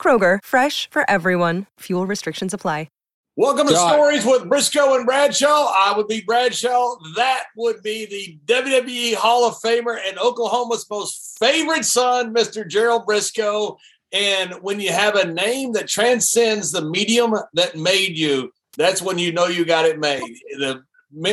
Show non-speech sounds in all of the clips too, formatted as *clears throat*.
Kroger, fresh for everyone. Fuel restrictions apply. Welcome to Stories with Brisco and Bradshaw. I would be Bradshaw. That would be the WWE Hall of Famer and Oklahoma's most favorite son, Mr. Gerald Brisco. And when you have a name that transcends the medium that made you, that's when you know you got it made. The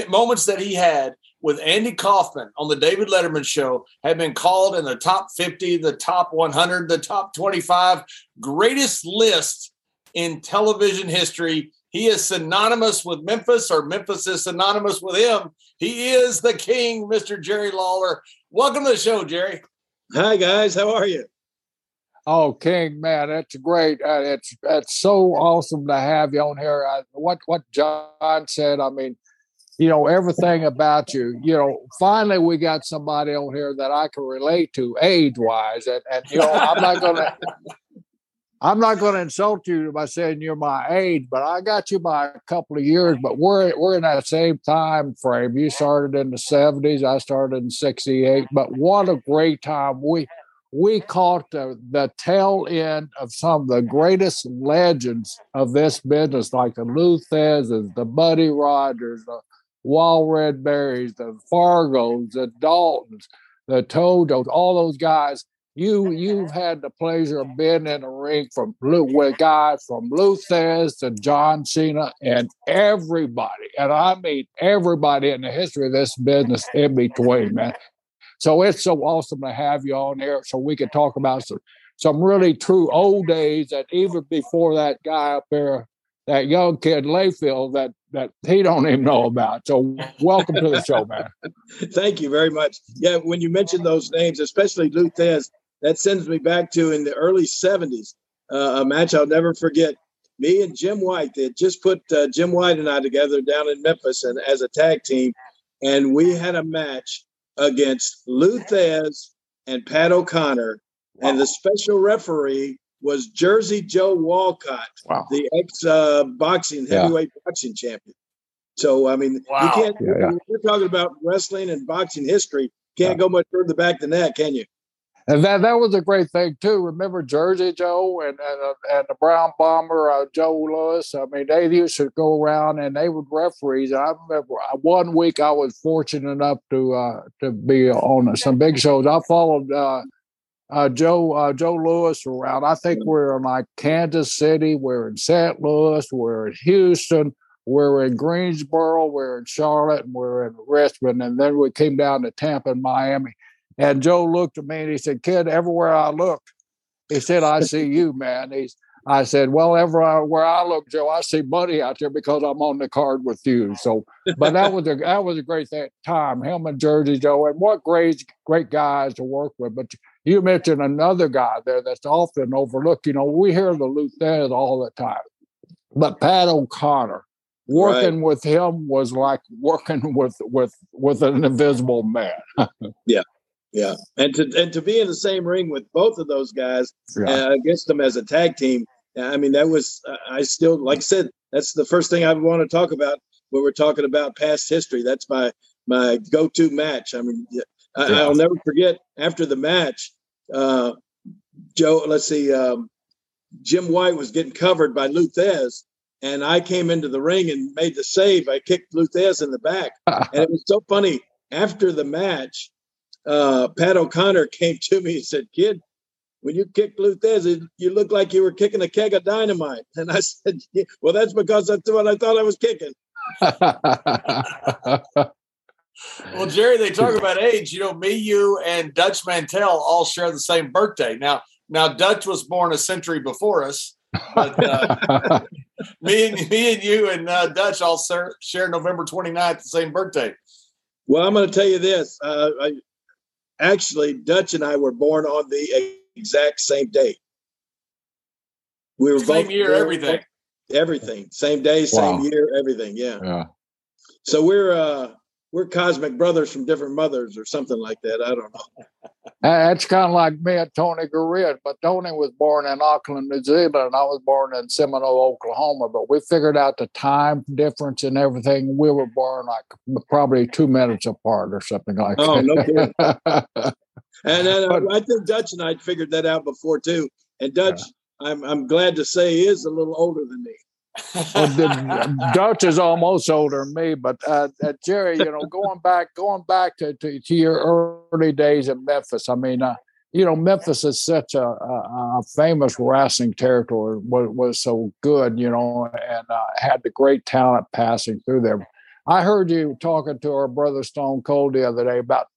moments that he had with Andy Kaufman on the David Letterman show have been called in the top 50, the top 100, the top 25 greatest list in television history he is synonymous with Memphis, or Memphis is synonymous with him. He is the king, Mr. Jerry Lawler. Welcome to the show, Jerry. Hi, guys. How are you? Oh, King, man, that's great. Uh, it's it's so awesome to have you on here. I, what what John said, I mean, you know everything about you. You know, finally we got somebody on here that I can relate to age wise, and and you know I'm not gonna *laughs* I'm not to insult you by saying you're my age, but I got you by a couple of years. But we're we're in that same time frame. You started in the '70s, I started in '68. But what a great time we we caught the, the tail end of some of the greatest legends of this business, like the Lou Theszes, the Buddy Rogers, the Wild Red Berrys, the Fargos, the Daltons, the Todos, all those guys you you've had the pleasure of being in the ring from with guys from Lou Thesz to John Cena and everybody, and I mean everybody in the history of this business in between, man. So it's so awesome to have you on here so we can talk about some some really true old days that even before that guy up there, that young kid Layfield that that he don't even know about. So welcome to the show, man. *laughs* Thank you very much. Yeah, when you mentioned those names, especially Lou Thesz, that sends me back to in the early 70s, uh, a match I'll never forget. Me and Jim White, they had just put uh, Jim White and I together down in Memphis and as a tag team, and we had a match against Lou Thesz and Pat O'Connor, wow. and the special referee was Jersey Joe Walcott, wow. the ex uh, boxing heavyweight yeah. boxing champion. So I mean, wow. you can't. Yeah, yeah. We're talking about wrestling and boxing history. Can't go much further back than that, can you? and that that was a great thing too. Remember Jersey Joe and and, uh, and the Brown Bomber uh, Joe Louis. I mean, they used to go around and they would referees. I remember uh, one week I was fortunate enough to uh, to be on some big shows. I followed uh, uh, Joe Joe Louis around. I think we're in like Kansas City, we're in St. Louis, we're in Houston. We're in Greensboro, we're in Charlotte, and we're in Richmond, and then we came down to Tampa and Miami and Joe looked at me and he said, Kid, everywhere I look, he said, I see *laughs* you, man. He's I said, Well, everywhere I look, Joe, I see Buddy out there because I'm on the card with you. So but that was a that was a great time. Him and Jersey Joe, and what great great guys to work with. But you mentioned another guy there that's often overlooked. You know, we hear the lieutenant all the time. But Pat O'Connor, working right. with him was like working *laughs* with with with an invisible man. *laughs* yeah yeah, and to and to be in the same ring with both of those guys yeah. uh, against them as a tag team, I mean that was I still like I said that's the first thing I want to talk about when we're talking about past history. That's my my go-to match. I mean, I, will never forget after the match, uh, Joe. Let's see, um, Jim White was getting covered by Lou Thesz, and I came into the ring and made the save. I kicked Lou Thesz in the back, *laughs* and it was so funny. After the match, uh, Pat O'Connor came to me and said, "Kid, when you kicked Lou Thesz, you looked like you were kicking a keg of dynamite." And I *laughs* said, yeah, "Well, that's because that's what I thought I was kicking." *laughs* well, Jerry, they talk about *laughs* age. You know, me, you, and Dutch Mantell all share the same birthday. Now, now Dutch was born a century before us. But, uh, *laughs* me and me and you and uh, Dutch all share November 29th, the same birthday. Well, I'm going to tell you this. Uh, I, actually, Dutch and I were born on the exact same day. We were same both year, everything. Everything, same day, same wow. year, everything. Yeah. Yeah. So we're uh we're cosmic brothers from different mothers or something like that. I don't know. That's kind of like me and Tony Garea, but Tony was born in Auckland, New Zealand, and I was born in Seminole, Oklahoma. But we figured out the time difference and everything. We were born like probably two minutes apart or something like oh, that. Oh, *laughs* no and uh, I think Dutch and I figured that out before too. And Dutch, yeah. I'm I'm glad to say, is a little older than me the, Dutch is almost older than me, but uh, uh, Jerry, you know, going back, going back to, to, to your early days in Memphis. I mean, uh, you know, Memphis is such a, a, a famous wrestling territory. Was, was so good, you know, and uh, had the great talent passing through there. I heard you talking to our brother Stone Cold the other day about,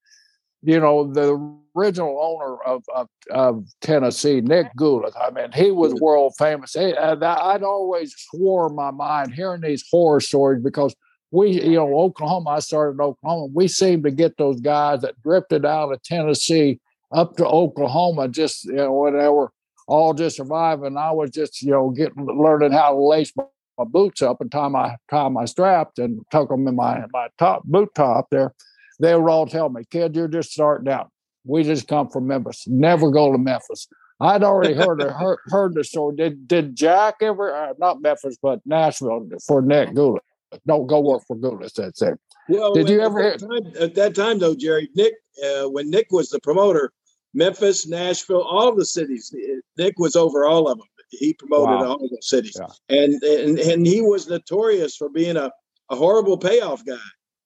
you know, the original owner of, of, of Tennessee, Nick Gulas. I mean, he was world famous. Uh, I'd always swore in my mind hearing these horror stories because we, you know, Oklahoma, I started in Oklahoma. We seemed to get those guys that drifted out of Tennessee up to Oklahoma, just, you know, whatever, all just surviving. I was just, you know, getting, learning how to lace my, my boots up and tie my, tie my straps and tuck them in my, my top boot top there. They would all tell me, kid, you're just starting out we just come from Memphis. Never go to Memphis. I'd already heard heard, heard the story. Did did Jack ever? Uh, not Memphis, but Nashville for Nick Gulas. Don't go work for Gulas. That's it. Well, did you ever? At that, time, at that time, though, Jerry, Nick, uh, when Nick was the promoter, Memphis, Nashville, all the cities, Nick was over all of them. He promoted wow. all of the cities, yeah. and, and and he was notorious for being a, a horrible payoff guy.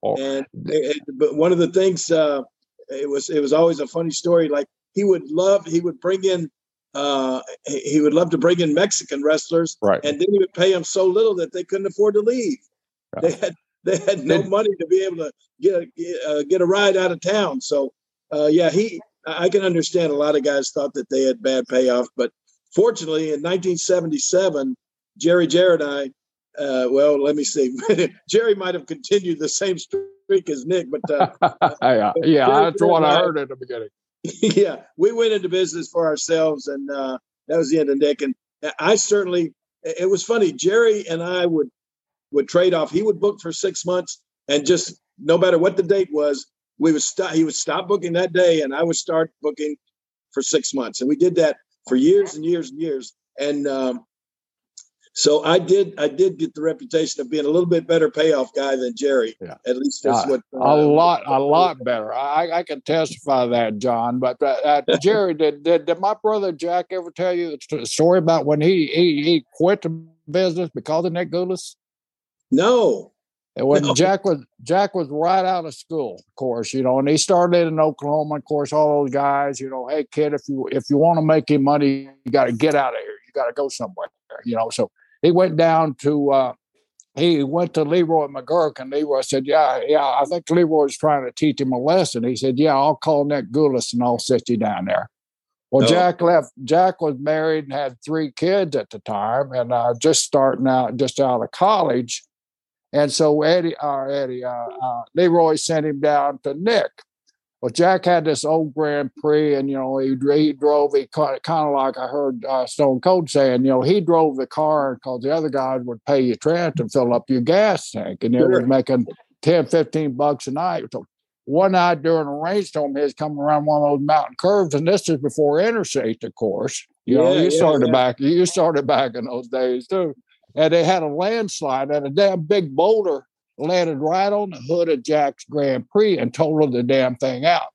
Oh. And, and but one of the things uh, it was it was always a funny story. Like he would love he would bring in uh, he would love to bring in Mexican wrestlers, right. and then he would pay them so little that they couldn't afford to leave. Right. They had they had no money to be able to get a, uh, get a ride out of town. So uh, yeah, he I can understand a lot of guys thought that they had bad payoff, but fortunately in 1977, Jerry Jarrett and I. Uh, well, let me see. *laughs* Jerry might have continued the same streak as Nick, but uh, *laughs* yeah, yeah, that's what I heard at the beginning. *laughs* yeah, we went into business for ourselves, and uh, that was the end of Nick. And I certainly, it was funny. Jerry and I would would trade off. He would book for six months, and just no matter what the date was, we would stop. He would stop booking that day, and I would start booking for six months, and we did that for years and years and years. And um, so I did I did get the reputation of being a little bit better payoff guy than Jerry. Yeah. At least that's uh, what uh, a lot a lot better. I, I can testify that, John. But uh, uh *laughs* Jerry, did, did did my brother Jack ever tell you the story about when he he, he quit the business because of Nick Gulas? No. And when no. Jack was Jack was right out of school, of course, you know, and he started in Oklahoma. Of course, all those guys, you know, hey kid, if you if you want to make any money, you got to get out of here. You got to go somewhere, you know. So he went down to uh, he went to Leroy McGuirk, and Leroy said, "Yeah, yeah, I think Leroy was trying to teach him a lesson." He said, "Yeah, I'll call Nick Gulas and I'll sit you down there." Well, Jack left. Jack was married and had three kids at the time, and uh, just starting out, just out of college. And so Eddie, uh, Eddie, uh, uh Leroy sent him down to Nick. Well, Jack had this old Grand Prix, and you know he, he drove. He kind of like I heard uh, Stone Cold saying, you know, he drove the car because the other guys would pay you rent and fill up your gas tank, and they were making 10, 15 bucks a night. So one night during a rainstorm, he was coming around one of those mountain curves, and this is before interstate, of course. You know, you yeah, started yeah. back. You started back in those days too. and they had a landslide, and a damn big boulder landed right on the hood of Jack's Grand Prix and totaled the damn thing out.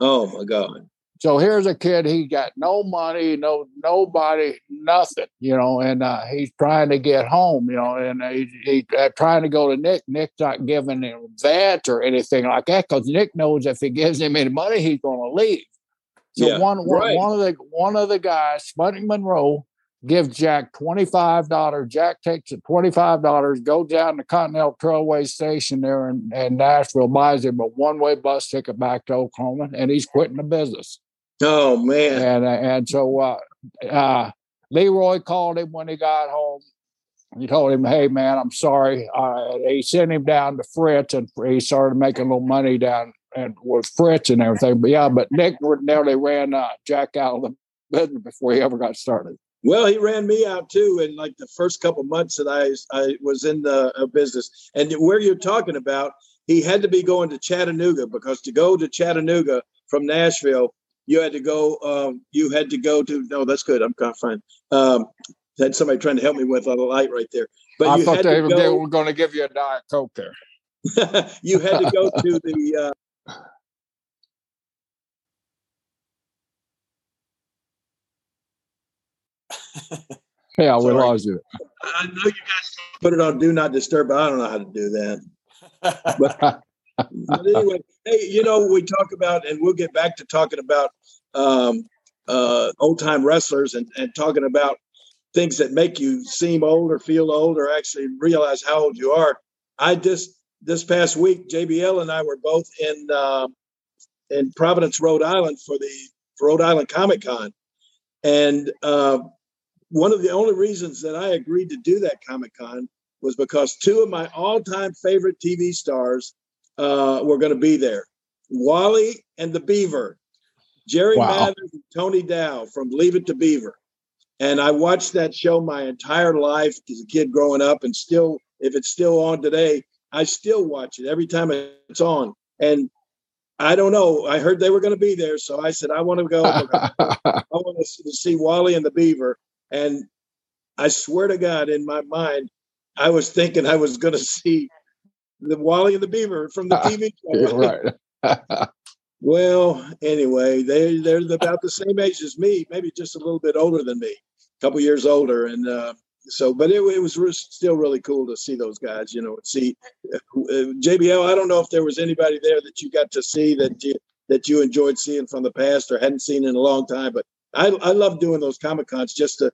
Oh my God. So here's a kid, he got no money, no nobody, nothing, you know, and uh, he's trying to get home, you know, and he's he, uh, trying to go to Nick. Nick's not giving him that or anything like that because Nick knows if he gives him any money, he's going to leave. So Yeah, one, one, right. one of the one of the guys, Sputnik Monroe, gives Jack twenty five dollars. Jack takes five dollars, goes down to Continental Trailway Station there in, in Nashville, buys him a one way bus ticket back to Oklahoma, and he's quitting the business. Oh man. And and so uh, uh, Leroy called him when he got home. He told him, "Hey man, I'm sorry." Uh, he sent him down to Fritz, and he started making a little money down and with Fritz and everything. But yeah, but Nick nearly ran uh, Jack out of the business before he ever got started. Well, he ran me out too in like the first couple months that I I was in the uh, business. And where you're talking about, he had to be going to Chattanooga because to go to Chattanooga from Nashville, you had to go. Um, you had to go to. No, that's good. I'm kind of fine. Um, had somebody trying to help me with on the light right there. But I you thought had they, to they were going to give you a diet coke there. *laughs* you had to go to the. Uh, Yeah, we lost you. I know you guys put it on do not disturb, but I don't know how to do that. *laughs* but anyway, hey, you know, we talk about, and we'll get back to talking about um, uh, old time wrestlers and, and talking about things that make you seem old or feel old or actually realize how old you are. I just this past week, JBL and I were both in uh, in Providence, Rhode Island for the Rhode Island Comic Con, and uh, one of the only reasons that I agreed to do that Comic Con was because two of my all-time favorite TV stars uh, were going to be there: Wally and the Beaver, Jerry Wow. Mathers and Tony Dow from Leave It to Beaver. And I watched that show my entire life as a kid growing up, and still, if it's still on today, I still watch it every time it's on. And I don't know. I heard they were going to be there, so I said I want to go. I *laughs* want to see Wally and the Beaver. And I swear to God, in my mind, I was thinking I was going to see the Wally and the Beaver from the *laughs* TV show. right. *laughs* Well, anyway, they they're about the same age as me, maybe just a little bit older than me, a couple years older, and uh, so. But it, it was re- still really cool to see those guys. You know, see uh, JBL. I don't know if there was anybody there that you got to see that you that you enjoyed seeing from the past or hadn't seen in a long time. But I I love doing those comic cons just to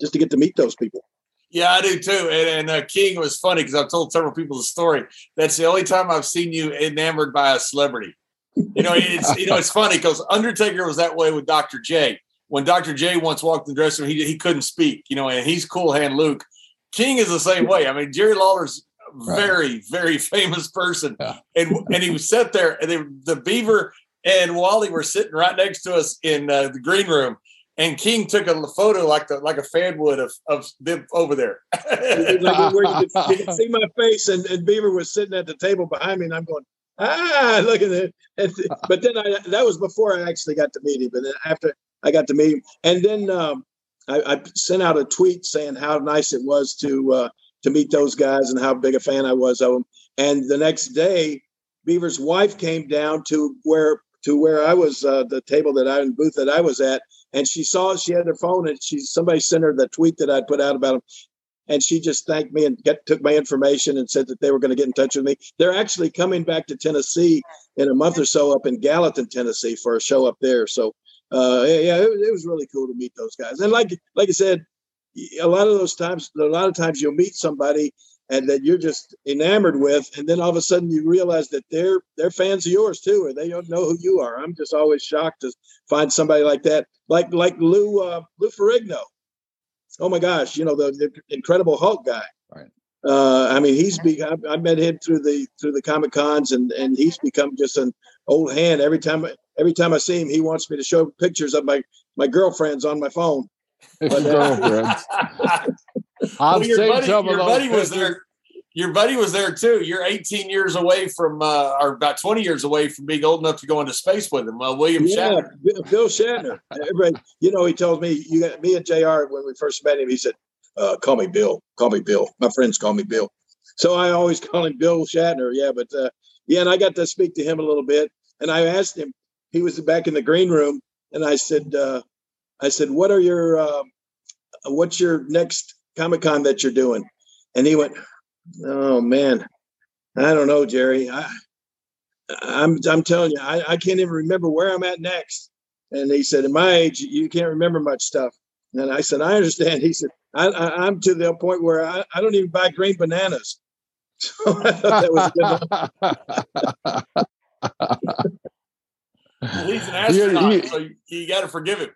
just to get to meet those people. Yeah, I do too. And, and uh, King was funny because I've told several people the story. That's the only time I've seen you enamored by a celebrity. You know, it's you know it's funny because Undertaker was that way with Dr. J. When Dr. J once walked in the dressing room, he he couldn't speak. You know, and he's cool hand Luke. King is the same way. I mean, Jerry Lawler's a very very *laughs* famous person, Yeah. and and he was sat there, and they, the Beaver and Wally were sitting right next to us in uh, the green room. And King took a photo like the like a fan would of of them over there. *laughs* you could see my face, and, and Beaver was sitting at the table behind me, and I'm going, ah, *laughs* look at it. But then I that was before I actually got to meet him. But then after I got to meet him, and then um, I, I sent out a tweet saying how nice it was to uh, to meet those guys and how big a fan I was of them. And the next day, Beaver's wife came down to where to where I was uh, the table that I in booth that I was at, and she saw she had her phone and she somebody sent her the tweet that I'd put out about him and she just thanked me and get, took my information and said that they were going to get in touch with me. They're actually coming back to Tennessee in a month or so up in Gallatin, Tennessee, for a show up there. So, uh, yeah, yeah, it, it was really cool to meet those guys. And like like I said, a lot of those times, a lot of times you'll meet somebody and that you're just enamored with, and then all of a sudden you realize that they're they're fans of yours too, or they don't know who you are. I'm just always shocked to find somebody like that, like like Lou uh, Lou Ferrigno oh my gosh, you know the, the Incredible Hulk guy. Right. Uh, I mean, he's be, I, I met him through the through the comic cons, and and he's become just an old hand. Every time every time I see him, he wants me to show pictures of my my girlfriends on my phone. *laughs* Girlfriends. *laughs* I've well, your seen buddy, some of your those buddy was there. Your buddy was there too. You're 18 years away from, uh, or about 20 years away from being old enough to go into space with him. Uh, William Yeah, Shatner. Bill- Bill Shatner. Everybody, you know, he told me you got me and Jr. when we first met him. He said, uh, call me Bill. Call me Bill. My friends call me Bill. So I always *laughs* call him Bill Shatner. Yeah, but uh, yeah, and I got to speak to him a little bit, and I asked him. He was back in the green room, and I said, uh, I said, what are your, uh, what's your next Comic Con that you're doing? And he went, oh man, I don't know, Jerry. I, I'm I'm telling you, I, I can't even remember where I'm at next. And he said, at my age, you can't remember much stuff. And I said, I understand. He said, I, I'm to the point where I, I don't even buy green bananas. *laughs* So I thought that was good. *laughs* he's an astronaut, you, you, so you, you got to forgive him.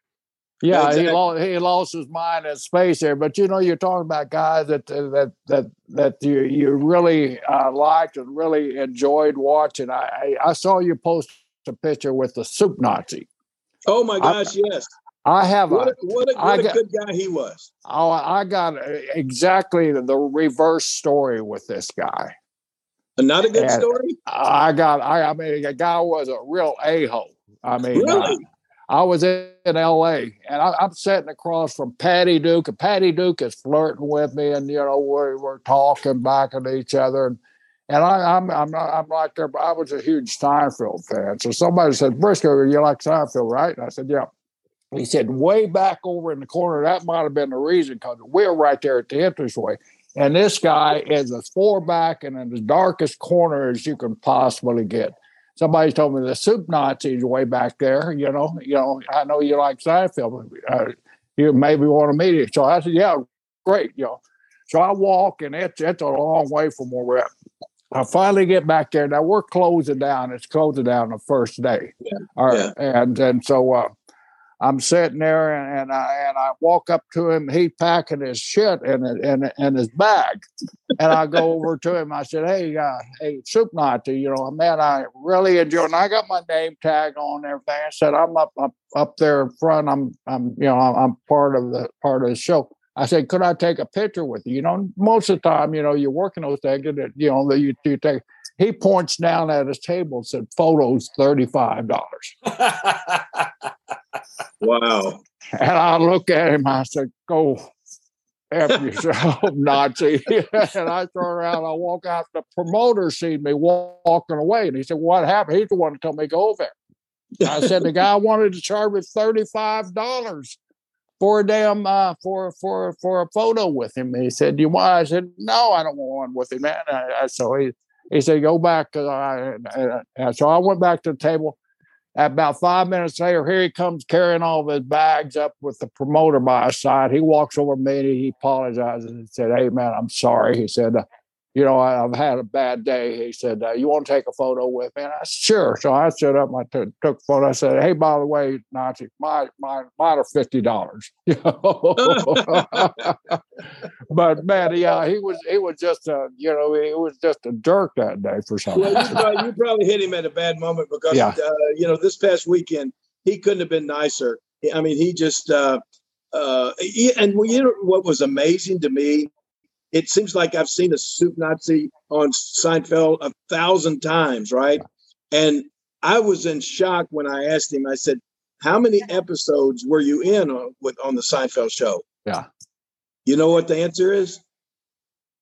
Yeah, exactly. he lost he lost his mind in space there. But you know, you're talking about guys that uh, that that that you you really uh, liked and really enjoyed watching. I, I, saw you post a picture with the soup Nazi. Oh my gosh, I, yes. I have what a, what a, what a got, good guy he was. Oh, I got uh, exactly the reverse story with this guy. Not a good and story. I got. I, I mean, a guy was a real a hole. I mean, uh, really. I was in, L.A. and I, am sitting across from Patty Duke, and Patty Duke is flirting with me, and you know we're, we're talking back at each other, and and I, am I'm, I'm I'm right there, but I was a huge Seinfeld fan. So somebody said, Brisco, you like Seinfeld, right? And I said, yeah. He said, way back over in the corner, that might have been the reason because we're right there at the entranceway. And this guy is as far back and in the darkest corner as you can possibly get. Somebody told me the soup Nazi's way back there. You know, you know, I know you like Seinfeld. Uh, you maybe want to meet him. So I said, yeah, great. You know, so I walk, and it's it's a long way from where we're at. I finally get back there. Now we're closing down. It's closing down the first day. Yeah. All right. Yeah. And and so uh, I'm sitting there and, and I and I walk up to him. He packing his shit in in in his bag, and I go over to him. I said, "Hey, uh, hey, Soup Nazi, you know, man, I really enjoy." And I got my name tag on everything. I said, "I'm up up up there in front. I'm I'm you know I'm part of the part of the show." I said, "Could I take a picture with you?" You know, most of the time, you know, you're working those things, you know, you, you take. He points down at his table and said, "Photos, thirty five dollars." Wow. And I look at him, I said, Go F *laughs* yourself, Nazi. and I turn around, I walk out. The promoter seen me walking away, and he said, What happened? He's the one to tell me go over there. I said, The guy wanted to charge me $35 for a damn uh, for for for a photo with him. He said, "Do you want?" I said, "No, I don't want one with him, man." I, I, so he he said, "Go back." So I went back to the table. About five minutes later, here he comes carrying all of his bags up with the promoter by his side. He walks over to me and he apologizes and said, Hey, man, I'm sorry. He said, you know, I, have had a bad day. He said, uh, you want to take a photo with me? And I said, sure. So I stood up, I t- took a photo. I said, hey, by the way, Nazi, my, my, mine are $50. *laughs* but man, yeah, he was, he was just a, you know, he was just a jerk that day for some well, you, probably, you probably hit him at a bad moment because, yeah. uh, you know, this past weekend, he couldn't have been nicer. I mean, he just, uh, uh, and you know what was amazing to me it seems like I've seen a soup Nazi on Seinfeld a thousand times, right? And I was in shock when I asked him. I said, "How many episodes were you in on, with on the Seinfeld show?" Yeah. You know what the answer is?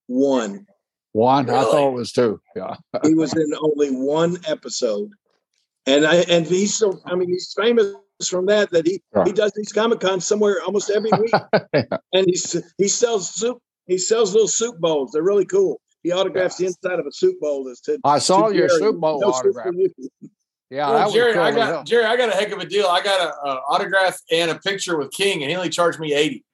One. One. Really? I thought it was two. Yeah. *laughs* he was in only one episode, and I and he's so. I mean, he's famous from that that he he does these comic cons somewhere almost every week, *laughs* yeah. and he he sells soup he sells little soup bowls. They're really cool. He autographs yeah. the inside of a soup bowl. That's to, I saw your Jerry. soup bowl no autograph. Yeah, well, Jerry, cool I got Jerry. I got a heck of a deal. I got an autograph and a picture with King, and he only charged me eighty.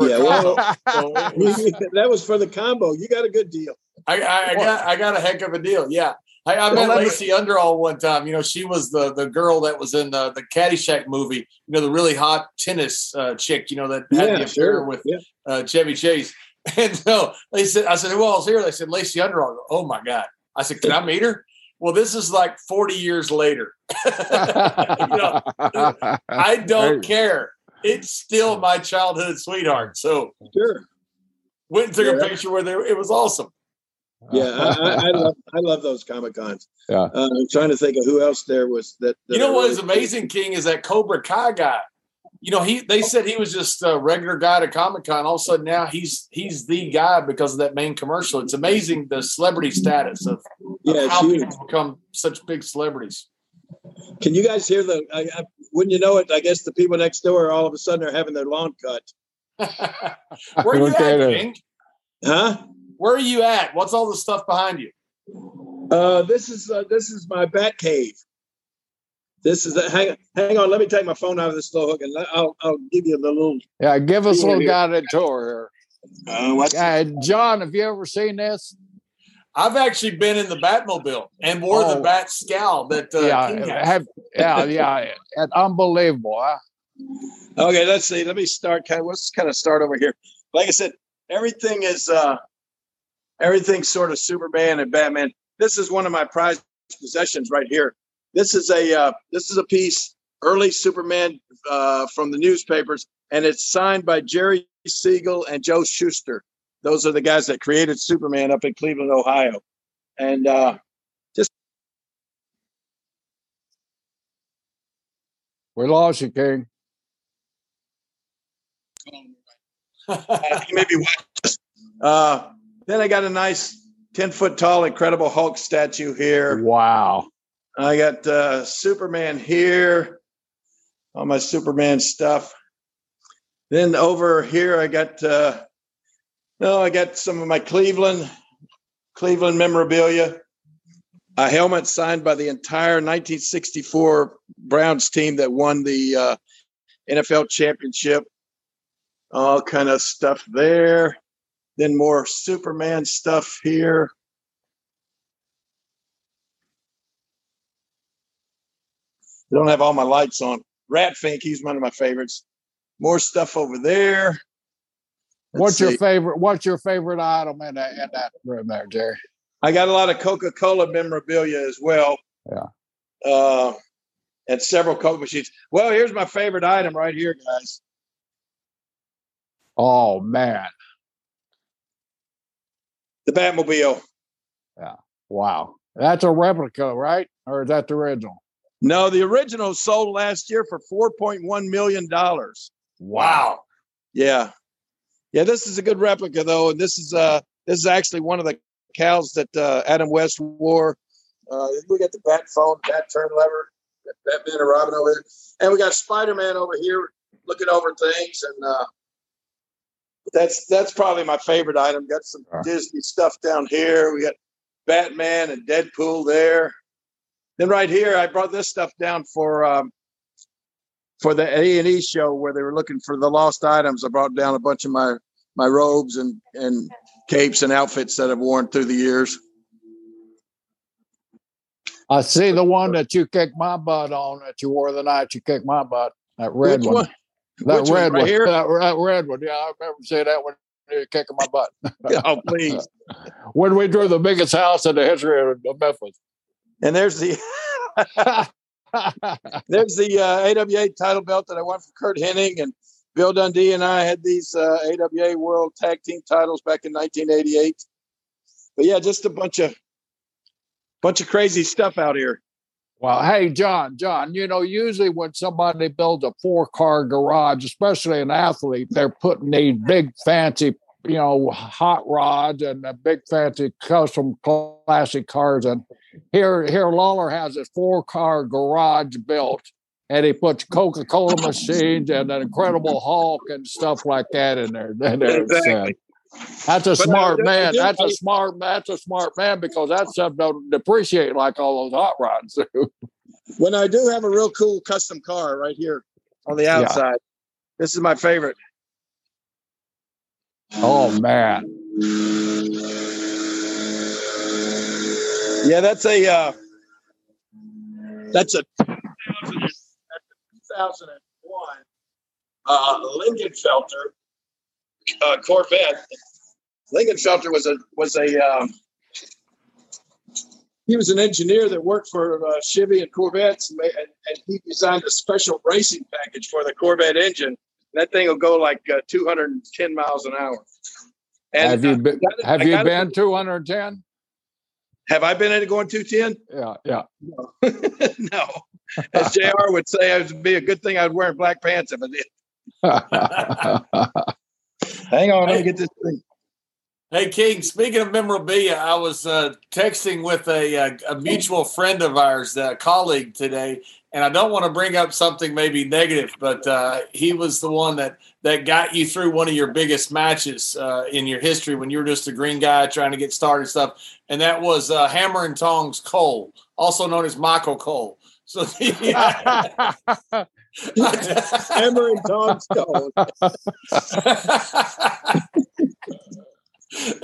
Yeah, well, *laughs* so *laughs* was, *laughs* that was for the combo. You got a good deal. I, I, I got I got a heck of a deal. Yeah, I, I met Lacey Underall one time. You know, she was the the girl that was in the the Caddyshack movie. You know, the really hot tennis uh, chick. You know that had yeah, the affair sure. with yeah. uh, Chevy Chase. *laughs* And so they said, I said, who else here? They said, Lacey Underall. Oh my God. I said, can I meet her? Well, this is like 40 years later. *laughs* you know, I *laughs* don't care. It's still my childhood sweetheart. So sure. Went and took yeah. a picture with her. It was awesome. Yeah, I, I, love I love those comic cons. Yeah, uh, I'm trying to think of who else there was that. that you know what what is amazing, King, is that Cobra Kai guy you know, he they said he was just a regular guy at Comic Con. All of a sudden now he's he's the guy because of that main commercial. It's amazing the celebrity status of, of Yeah, how huge. people become such big celebrities. Can you guys hear the? I, I, wouldn't you know it? I guess the people next door all of a sudden are having their lawn cut. *laughs* Where are you at at. King? Huh? Where are you at? What's all the stuff behind you? Uh, this is uh, this is my bat cave. This is a, hang hang on. Let me take my phone out of the slow hook and let- I'll I'll give you the little. Yeah, give us a little Here. guided tour Uh, what's here. Uh, John, have you ever seen this? I've actually been in the Batmobile and wore the Oh. bat scowl that uh, yeah, have, yeah, yeah, and unbelievable. Huh? Okay, let's see. Let me start. Kind of, let's kind of start over here. Like I said, everything is uh, everything's sort of Superman and Batman. This is one of my prized possessions right here. This is a uh, this is a piece early Superman uh, from the newspapers, and it's signed by Jerry Siegel and Joe Shuster. Those are the guys that created Superman up in Cleveland, Ohio. And uh, We lost you, King. *laughs* maybe watch this. Uh, then I got a nice 10 foot tall Incredible Hulk statue here. Wow. I got uh, Superman here, all my Superman stuff. Then over here, I got uh, no, I got some of my Cleveland, Cleveland memorabilia. A helmet signed by the entire 1964 Browns team that won the uh, NFL championship. All kind of stuff there. Then more Superman stuff here. I don't have all my lights on. Rat Fink, he's one of my favorites. More stuff over there. Let's What's your favorite? What's your favorite item in that in that room there, Jerry? I got a lot of Coca Cola memorabilia as well. Yeah. Uh, and several Coke machines. Well, here's my favorite item right here, guys. Oh man, The Batmobile. Yeah. Wow, that's a replica, right? Or is that the original? No, the original sold last year for $4.1 million. wow. Yeah. Yeah, this is a good replica though, and this is uh this is actually one of the cows that uh, Adam West wore. Uh, we got the bat phone, bat turn lever, Batman and Robin over there, and we got Spider Man over here looking over things, and uh, that's that's probably my favorite item. Got some. Disney stuff down here. We got Batman and Deadpool there. Then right here, I brought this stuff down for um, for the A and E show where they were looking for the lost items. I brought down a bunch of my my robes and and capes and outfits that I've worn through the years. I see the one that you kicked my butt on that you wore the night you kicked my butt. That red Which one. one? That Which one? red Right one. here? That, that red one. Yeah, I remember seeing that one. you Kicking my butt *laughs* Oh, please. *laughs* when we drew the biggest house in the history of of Memphis. And there's the *laughs* there's the uh, AWA title belt that I won from Curt Hennig and Bill Dundee and I had these uh, AWA World Tag Team titles back in 1988. But yeah, just a bunch of bunch of crazy stuff out here. Well, hey, John, John, you know, usually when somebody builds a four car garage, especially an athlete, they're putting these big fancy, you know, hot rods and big fancy custom classic cars. And here, here, Lawler has a four car garage built and he puts Coca Cola machines and an Incredible Hulk and stuff like that in there. And it's, uh, Exactly. That's a But smart do- I man. That's I- a smart. That's a smart man because that stuff don't depreciate like all those hot rods do. When I do have a real cool custom car right here on the Yeah. outside. This is my favorite. Oh man, Yeah, that's a uh, that's a 2000 2001 uh, Lingenfelter uh, Corvette. Lingenfelter was a was a um, he was an engineer that worked for uh, Chevy and Corvettes, and, and, and he designed a special racing package for the Corvette engine. That thing will go like uh, 210 miles an hour. And have you been? Gotta- Have you been two hundred ten? Have I been into going 210? Yeah, yeah. *laughs* no. as Jr. would say, it would be a good thing I'd wear black pants if I did. *laughs* Hang on, let me get this thing. Hey King, speaking of memorabilia, I was uh, texting with a, a, a, mutual friend of ours, a colleague today, and I don't want to bring up something maybe negative, but uh, he was the one that that got you through one of your biggest matches uh, in your history when you were just a green guy trying to get started stuff, and that was uh, Hammer and Tongs Cole, also known as Michael Cole. So. *laughs* Hammer and Tongs Cole.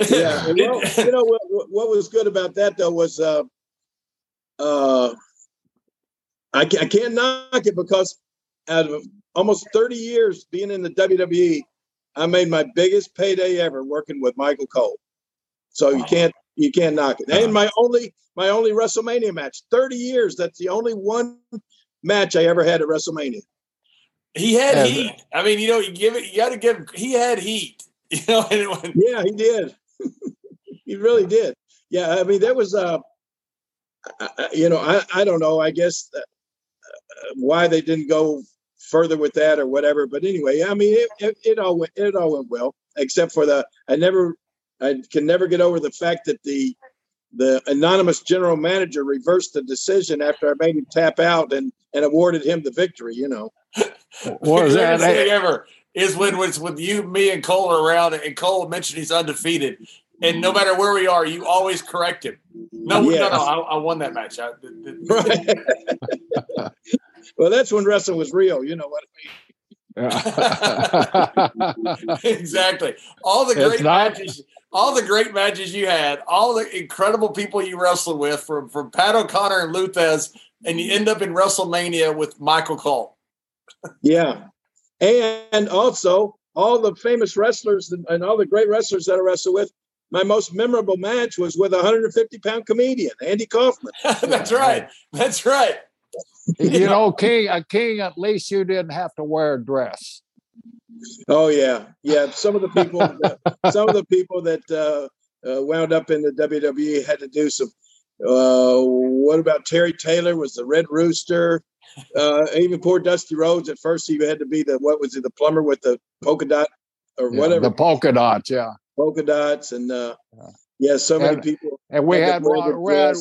yeah. Well, you know what, what was good about that though was uh, uh, I, I can't knock it because out of almost 30 years being in the WWE, I made my biggest payday ever working with Michael Cole. So you can't you can't knock it. And my only my only WrestleMania match, 30 years. That's the only one match I ever had at WrestleMania. He had heat. I mean, you know, you give it. You got to give. He had heat. *laughs* You know, yeah, he did. *laughs* he really did. Yeah, I mean, there was uh, you know, I I don't know. I guess uh, why they didn't go further with that or whatever. But anyway, I mean, it, it, it all went it all went well, except for the I never I can never get over the fact that the the anonymous general manager reversed the decision after I made him tap out and and awarded him the victory. You know, *laughs* what was that ever? is when it's with you, me, and Cole are around, and Cole mentioned he's undefeated, and no matter where we are, you always correct him. No, yes. no, no, I, I, won that match. I, *laughs* right. well, that's when wrestling was real. You know what I mean? *laughs* *laughs* exactly. All the great matches, all the great matches you had, all the incredible people you wrestled with, from from Pat O'Connor and Lou Thesz, and you end up in WrestleMania with Michael Cole. yeah, and also all the famous wrestlers and all the great wrestlers that I wrestled with. My most memorable match was with a 150 pound comedian, Andy Kaufman. *laughs* That's right. That's right. You know, King, a King, at least you didn't have to wear a dress. Oh yeah, yeah. Some of the people, some of the people that uh, uh, wound up in the WWE had to do some. Uh, what about Terry Taylor? Was the Red Rooster? Uh, even poor Dusty Rhodes. At first, he had to be the what was he, the plumber with the polka dot or yeah, whatever. The polka dots, yeah. Polka dots, and uh, yeah, so and, many people. And we had, Ron, we had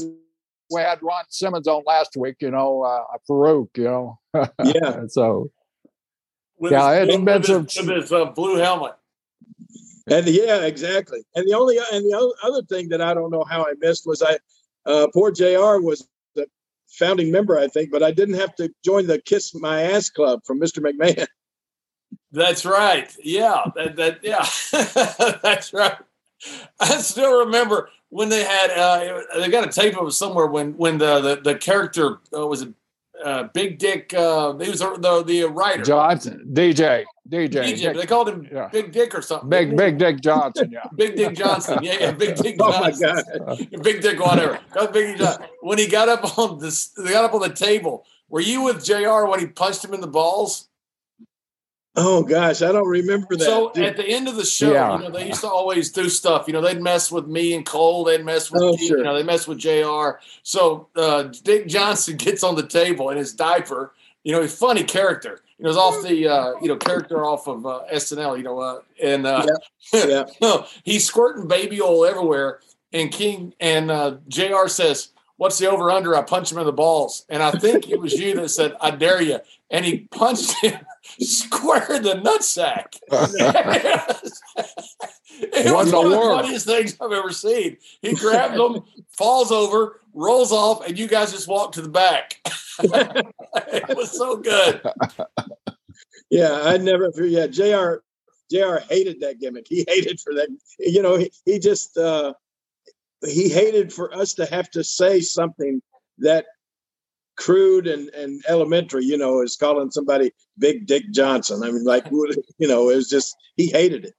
we had Ron Simmons on last week. You know, uh, Farouk. You know. yeah. *laughs* so. With yeah, his, it's been some his, with his uh, blue helmet. And yeah, exactly. And the only and the other thing that I don't know how I missed was I uh, poor Jr. was the founding member, I think, but I didn't have to join the Kiss My Ass Club from Mr. McMahon. That's right. Yeah, that, that yeah, *laughs* that's right. I still remember when they had uh, they got a tape of it somewhere when when the the, the character uh, was it uh, Big Dick. Uh, he was the the writer Johnson, DJ, DJ. DJ. they called him yeah. Big Dick or something. Big Big Dick Johnson. Yeah. *laughs* Big Dick Johnson. Yeah, yeah. Big Dick Johnson. *laughs* oh my God. Big Dick, whatever. Big Dick When he got up on this, they got up on the table. Were you with Jr. when he punched him in the balls? Oh gosh, I don't remember that. So Dude. at the end of the show, yeah. you know, they used to always do stuff. You know, they'd mess with me and Cole. They'd mess with oh, sure. you know, they mess with Jr. So uh, Dick Johnson *laughs* gets on the table in his diaper. You know, he's funny character. You know, it's off the uh, you know character off of uh, SNL. You know, uh, and uh, yeah, *laughs* yeah. he's squirting baby oil everywhere. And King and uh, Jr. says, "What's the over under?" I punch him in the balls, and I think it was you that said, "I dare you," and he punched him square in the nutsack. *laughs* *laughs* it was one of the funniest things I've ever seen. He grabs them, falls over, rolls off, and you guys just walk to the back. *laughs* it was so good. Yeah, I never. Yeah, Jr. Jr. hated that gimmick. He hated for that. You know, he, he just uh, he hated for us to have to say something that crude and, and elementary, you know, is calling somebody Big Dick Johnson. I mean, like, *laughs* you know, it was just, he hated it.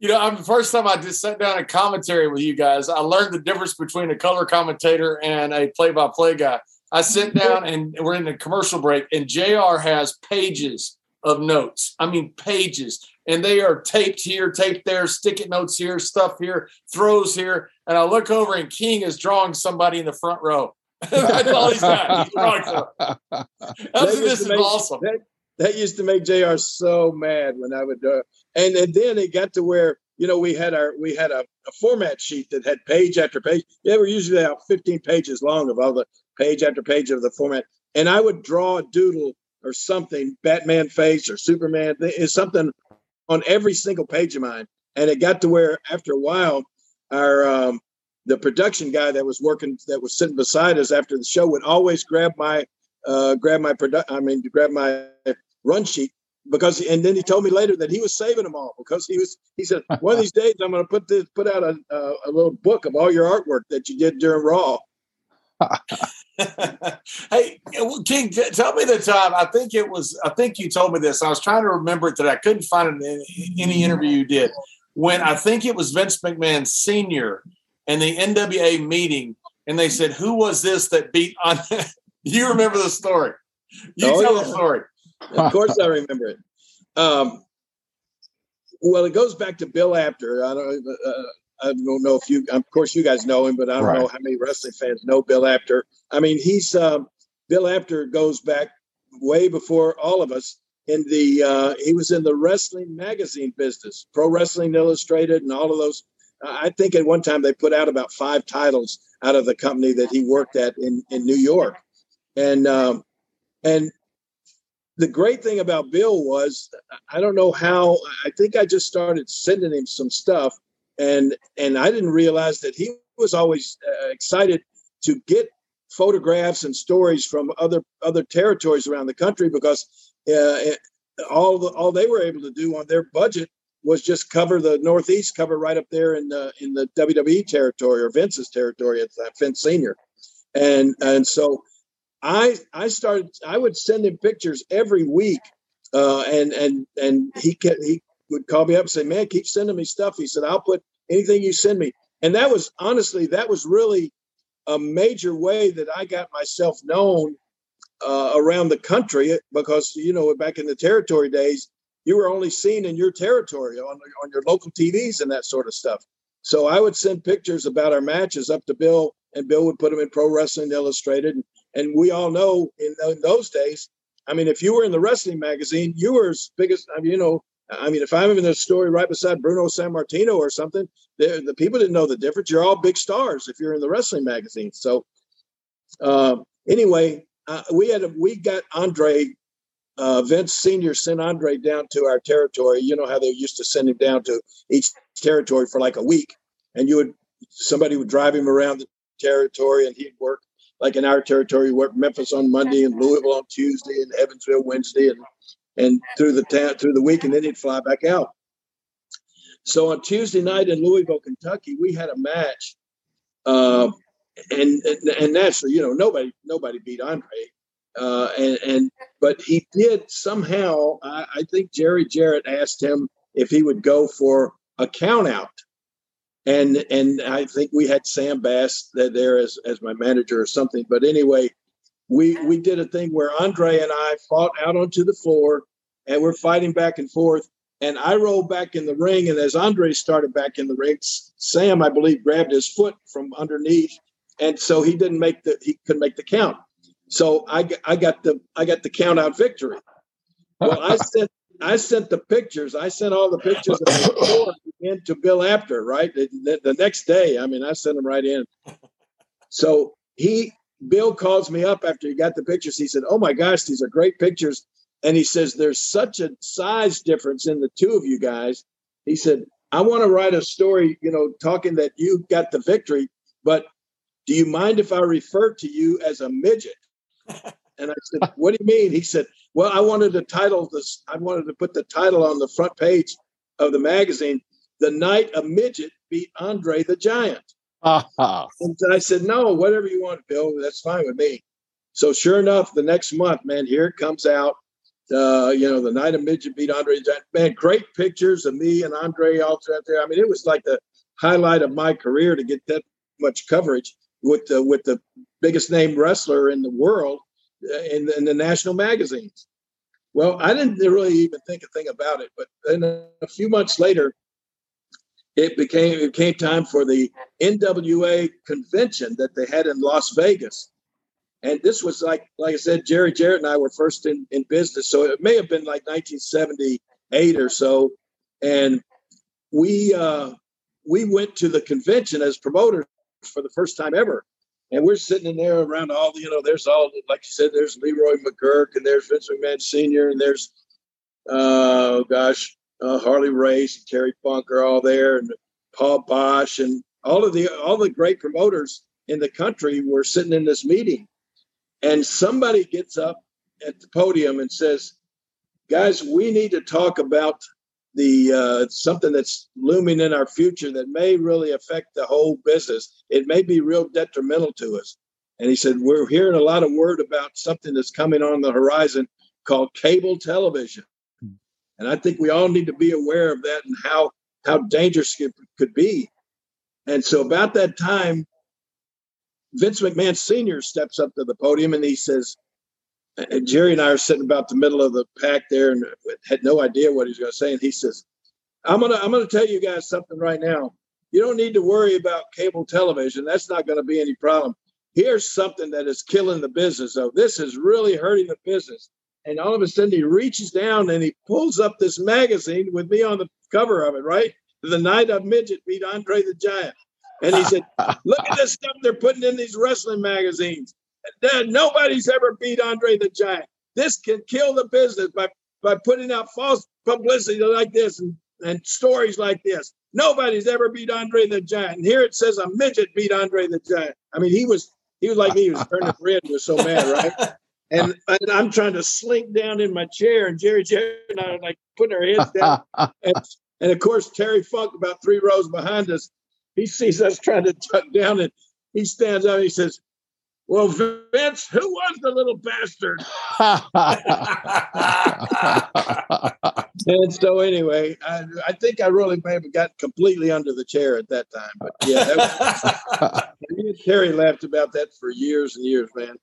You know, I'm the first time I just sat down and commentary with you guys. I learned the difference between a color commentator and a play by play guy. I sit mm-hmm. down and we're in a commercial break, and JR has pages of notes. I mean, pages. And they are taped here, taped there, sticky notes here, stuff here, throws here. And I look over, and King is drawing somebody in the front row. *laughs* That's all he's got. He's rock star. this is make, awesome. That, that, used to make Jr. so mad when I would do it, and and then it got to where you know we had our we had a, a format sheet that had page after page. They were usually about 15 pages long of all the page after page of the format, and I would draw a doodle or something, Batman face or Superman, is something on every single page of mine. And it got to where after a while, our um, the production guy that was working that was sitting beside us after the show would always grab my uh, grab my produ- I mean grab my run sheet because and then he told me later that he was saving them all because he was he said *laughs* one of these days I'm going to put this put out a, a, a little book of all your artwork that you did during Raw. *laughs* hey, King, tell me the time. I think it was. I think you told me this. I was trying to remember it that I couldn't find it in any interview you did. When I think it was Vince McMahon Senior in the NWA meeting, and they said, "Who was this that beat on?" *laughs* you remember the story? You oh, tell yeah. the story. Of course, I remember it. Um, well, it goes back to Bill Apter. I don't. Uh, I don't know if you. Of course, you guys know him, but I don't right. know how many wrestling fans know Bill Apter. I mean, he's um, Bill Apter goes back way before all of us. In the uh, he was in the wrestling magazine business, Pro Wrestling Illustrated, and all of those I think at one time they put out about five titles out of the company that he worked at in, in New York. And um, and the great thing about Bill was I don't know how I think I just started sending him some stuff and and I didn't realize that he was always uh, excited to get photographs and stories from other other territories around the country because uh, all the, all they were able to do on their budget was just cover the Northeast, cover right up there in the in the WWE territory or Vince's territory at that Vince Senior, and and so I I started I would send him pictures every week, uh, and and and he kept, he would call me up and say, "Man, keep sending me stuff." He said, "I'll put anything you send me," and that was honestly that was really a major way that I got myself known uh, around the country because you know back in the territory days you were only seen in your territory on, on your local TVs and that sort of stuff. So I would send pictures about our matches up to Bill, and Bill would put them in Pro Wrestling Illustrated. And we all know in, those days, I mean, if you were in the wrestling magazine, you were as big as, I mean, you know, I mean, if I'm in the story right beside Bruno Sammartino or something, the people didn't know the difference. You're all big stars if you're in the wrestling magazine. So, uh, anyway, uh, we had a, we got Andre uh, Vince Senior sent Andre down to our territory. You know how they used to send him down to each territory for like a week, and you would somebody would drive him around the territory, and he'd work like in our territory. Work Memphis on Monday and Louisville on Tuesday and Evansville Wednesday, and and through the town through the week, and then he'd fly back out. So on Tuesday night in Louisville, Kentucky, we had a match, uh, and, and and naturally, you know, nobody nobody beat Andre. Uh, and, and but he did somehow. I, I, think Jerry Jarrett asked him if he would go for a count out, and and I think we had Sam Bass there as as my manager or something. But anyway, we we did a thing where Andre and I fought out onto the floor, and we're fighting back and forth. And I rolled back in the ring, and as Andre started back in the ring, Sam, I believe, grabbed his foot from underneath, and so he didn't make the he couldn't make the count. So I, I got the I got the count out victory. Well, I *laughs* sent I sent the pictures. I sent all the pictures of the in to Bill Apter, right? The, the, next day. I mean, I sent them right in. So he Bill calls me up after he got the pictures. He said, "Oh my gosh, these are great pictures." And he says, "There's such a size difference in the two of you guys." He said, "I want to write a story, you know, talking that you got the victory, but do you mind if I refer to you as a midget?" And I said, "What do you mean?" He said, "Well, I wanted to title this. I wanted to put the title on the front page of the magazine, the night a midget beat Andre the Giant." Uh-huh. And I said, "No, whatever you want, Bill. That's fine with me." So sure enough, the next month, man, here it comes out. Uh, you know, the night a midget beat Andre the Giant. Man, great pictures of me and Andre all out there. I mean, it was like the highlight of my career to get that much coverage with the with the biggest name wrestler in the world uh, in, in the national magazines. Well, I didn't really even think a thing about it, but then a few months later, it became it came time for the NWA convention that they had in Las Vegas, And this was like, like I said, Jerry Jarrett and I were first in, in business. So it may have been like 1978 or so. And we, uh, we went to the convention as promoters for the first time ever. And we're sitting in there around all, the, you know, there's all, like you said, there's Leroy McGuirk and there's Vince McMahon Sr. and there's, uh, gosh, uh, Harley Race and Terry Funk are all there and Paul Boesch and all of the, all the great promoters in the country were sitting in this meeting. And somebody gets up at the podium and says, guys, we need to talk about the uh, something that's looming in our future that may really affect the whole business. It may be real detrimental to us. And he said, We're hearing a lot of word about something that's coming on the horizon called cable television. And I think we all need to be aware of that and how how dangerous it could be. And so about that time, Vince McMahon Sr. steps up to the podium and he says, and Jerry and I are sitting about the middle of the pack there and had no idea what he was going to say. And he says, I'm gonna I'm gonna tell you guys something right now. You don't need to worry about cable television. That's not going to be any problem. Here's something that is killing the business, though. This is really hurting the business. And all of a sudden, he reaches down and he pulls up this magazine with me on the cover of it, right? The night of midget beat Andre the Giant. And he said, *laughs* Look at this stuff they're putting in these wrestling magazines. Nobody's ever beat Andre the Giant. This can kill the business by, by putting out false publicity like this and, and stories like this. Nobody's ever beat Andre the Giant. And here it says a midget beat Andre the Giant. I mean, he was he was like me. He was turning red. Was so mad, right? *laughs* And, and I'm trying to slink down in my chair, and Jerry Jerry and I are like putting our heads down. *laughs* and, and of course, Terry Funk, about three rows behind us, he sees us trying to tuck down, and he stands up. And he says, well, Vince, who was the little bastard? *laughs* and so, anyway, I, I, think I really may have got completely under the chair at that time. But yeah, that was, *laughs* me and Terry laughed about that for years and years, man.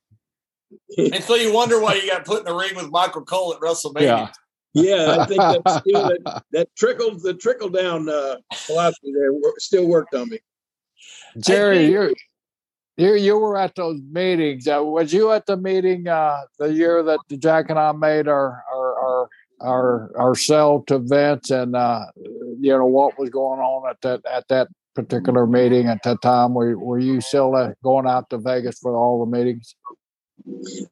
and so you wonder why you got put in the ring with Michael Cole at WrestleMania. Yeah. Yeah, I think that, *laughs* still, that, that trickled the trickle down uh, philosophy there still worked on me. Jerry, you're you you were at those meetings. Uh, was you at the meeting uh, the year that Jack and I made our our our our, our sell to Vince, and uh, you know what was going on at that at that particular meeting at that time? Were were you still uh, going out to Vegas for all the meetings?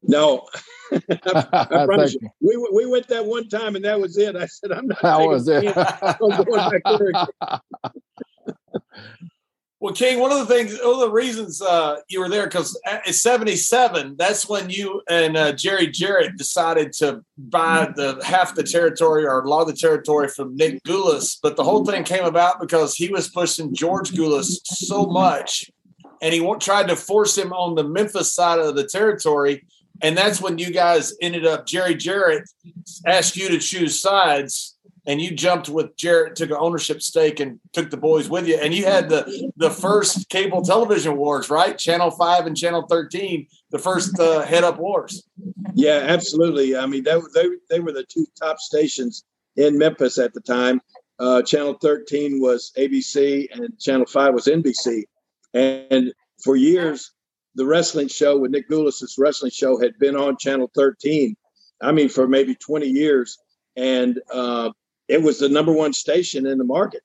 No, I, *laughs* *laughs* I promise you. We we went that one time, and that was it. I said, "I'm not." That was it. *laughs* Well, King, one of the things, one of the reasons uh, you were there, because at 77, that's when you and uh, Jerry Jarrett decided to buy the half the territory or a lot of the territory from Nick Gulas. But the whole thing came about because he was pushing George Gulas so much, and he tried to force him on the Memphis side of the territory. And that's when you guys ended up, Jerry Jarrett asked you to choose sides and you jumped with Jarrett, took an ownership stake, and took the boys with you. And you had the the first cable television wars, right? Channel Five and Channel Thirteen, the first uh, head up wars. Yeah, absolutely. I mean, that, they they were the two top stations in Memphis at the time. Uh, Channel Thirteen was ABC, and Channel Five was NBC. And for years, the wrestling show with Nick Gulas's wrestling show had been on Channel 13. I mean, for maybe 20 years. And uh, it was the number one station in the market.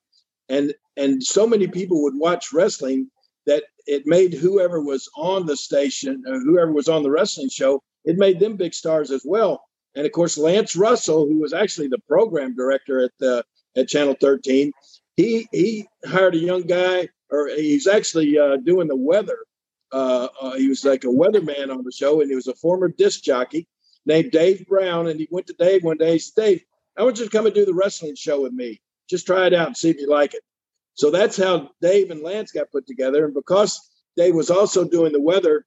And and so many people would watch wrestling that it made whoever was on the station or whoever was on the wrestling show it made them big stars as well. And of course lance russell who was actually the program director at the at channel 13 he he hired a young guy or he's actually uh, doing the weather uh, uh, he was like a weatherman on the show and he was a former disc jockey named dave brown and he went to dave one day he said dave I want you to come and do the wrestling show with me. Just try it out and see if you like it. So that's how Dave and Lance got put together. And because Dave was also doing the weather,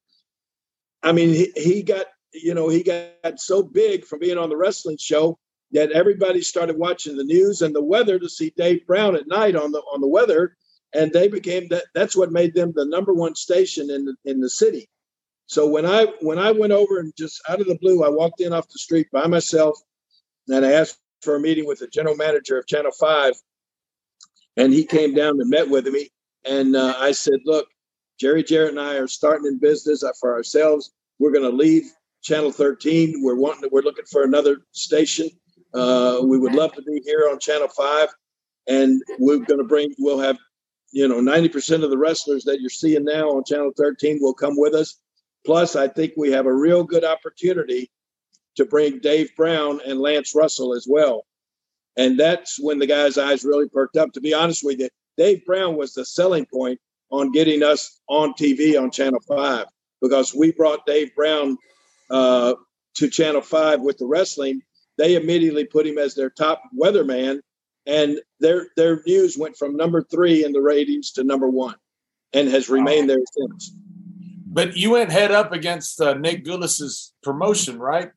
I mean, he, he got, you know, he got so big from being on the wrestling show that everybody started watching the news and the weather to see Dave Brown at night on the on the weather. And they became that that's what made them the number one station in the in the city. So when I when I went over and just out of the blue, I walked in off the street by myself and I asked for a meeting with the general manager of Channel 5. And he came down and met with me. And uh, I said, Look, Jerry Jarrett and I are starting in business for ourselves. we're going to leave Channel 13. We're wanting, we're looking for another station. Uh, we would love to be here on Channel 5, and we're going to bring. We'll have, you know, 90% of the wrestlers that you're seeing now on Channel 13 will come with us. Plus, I think we have a real good opportunity to bring Dave Brown and Lance Russell as well. And that's when the guy's eyes really perked up. To be honest with you, Dave Brown was the selling point on getting us on TV on Channel 5 because we brought Dave Brown uh, to Channel 5 with the wrestling. They immediately put him as their top weatherman, and their their news went from number three in the ratings to number one, and has remained there since. But you went head up against uh, Nick Gulas's promotion, right?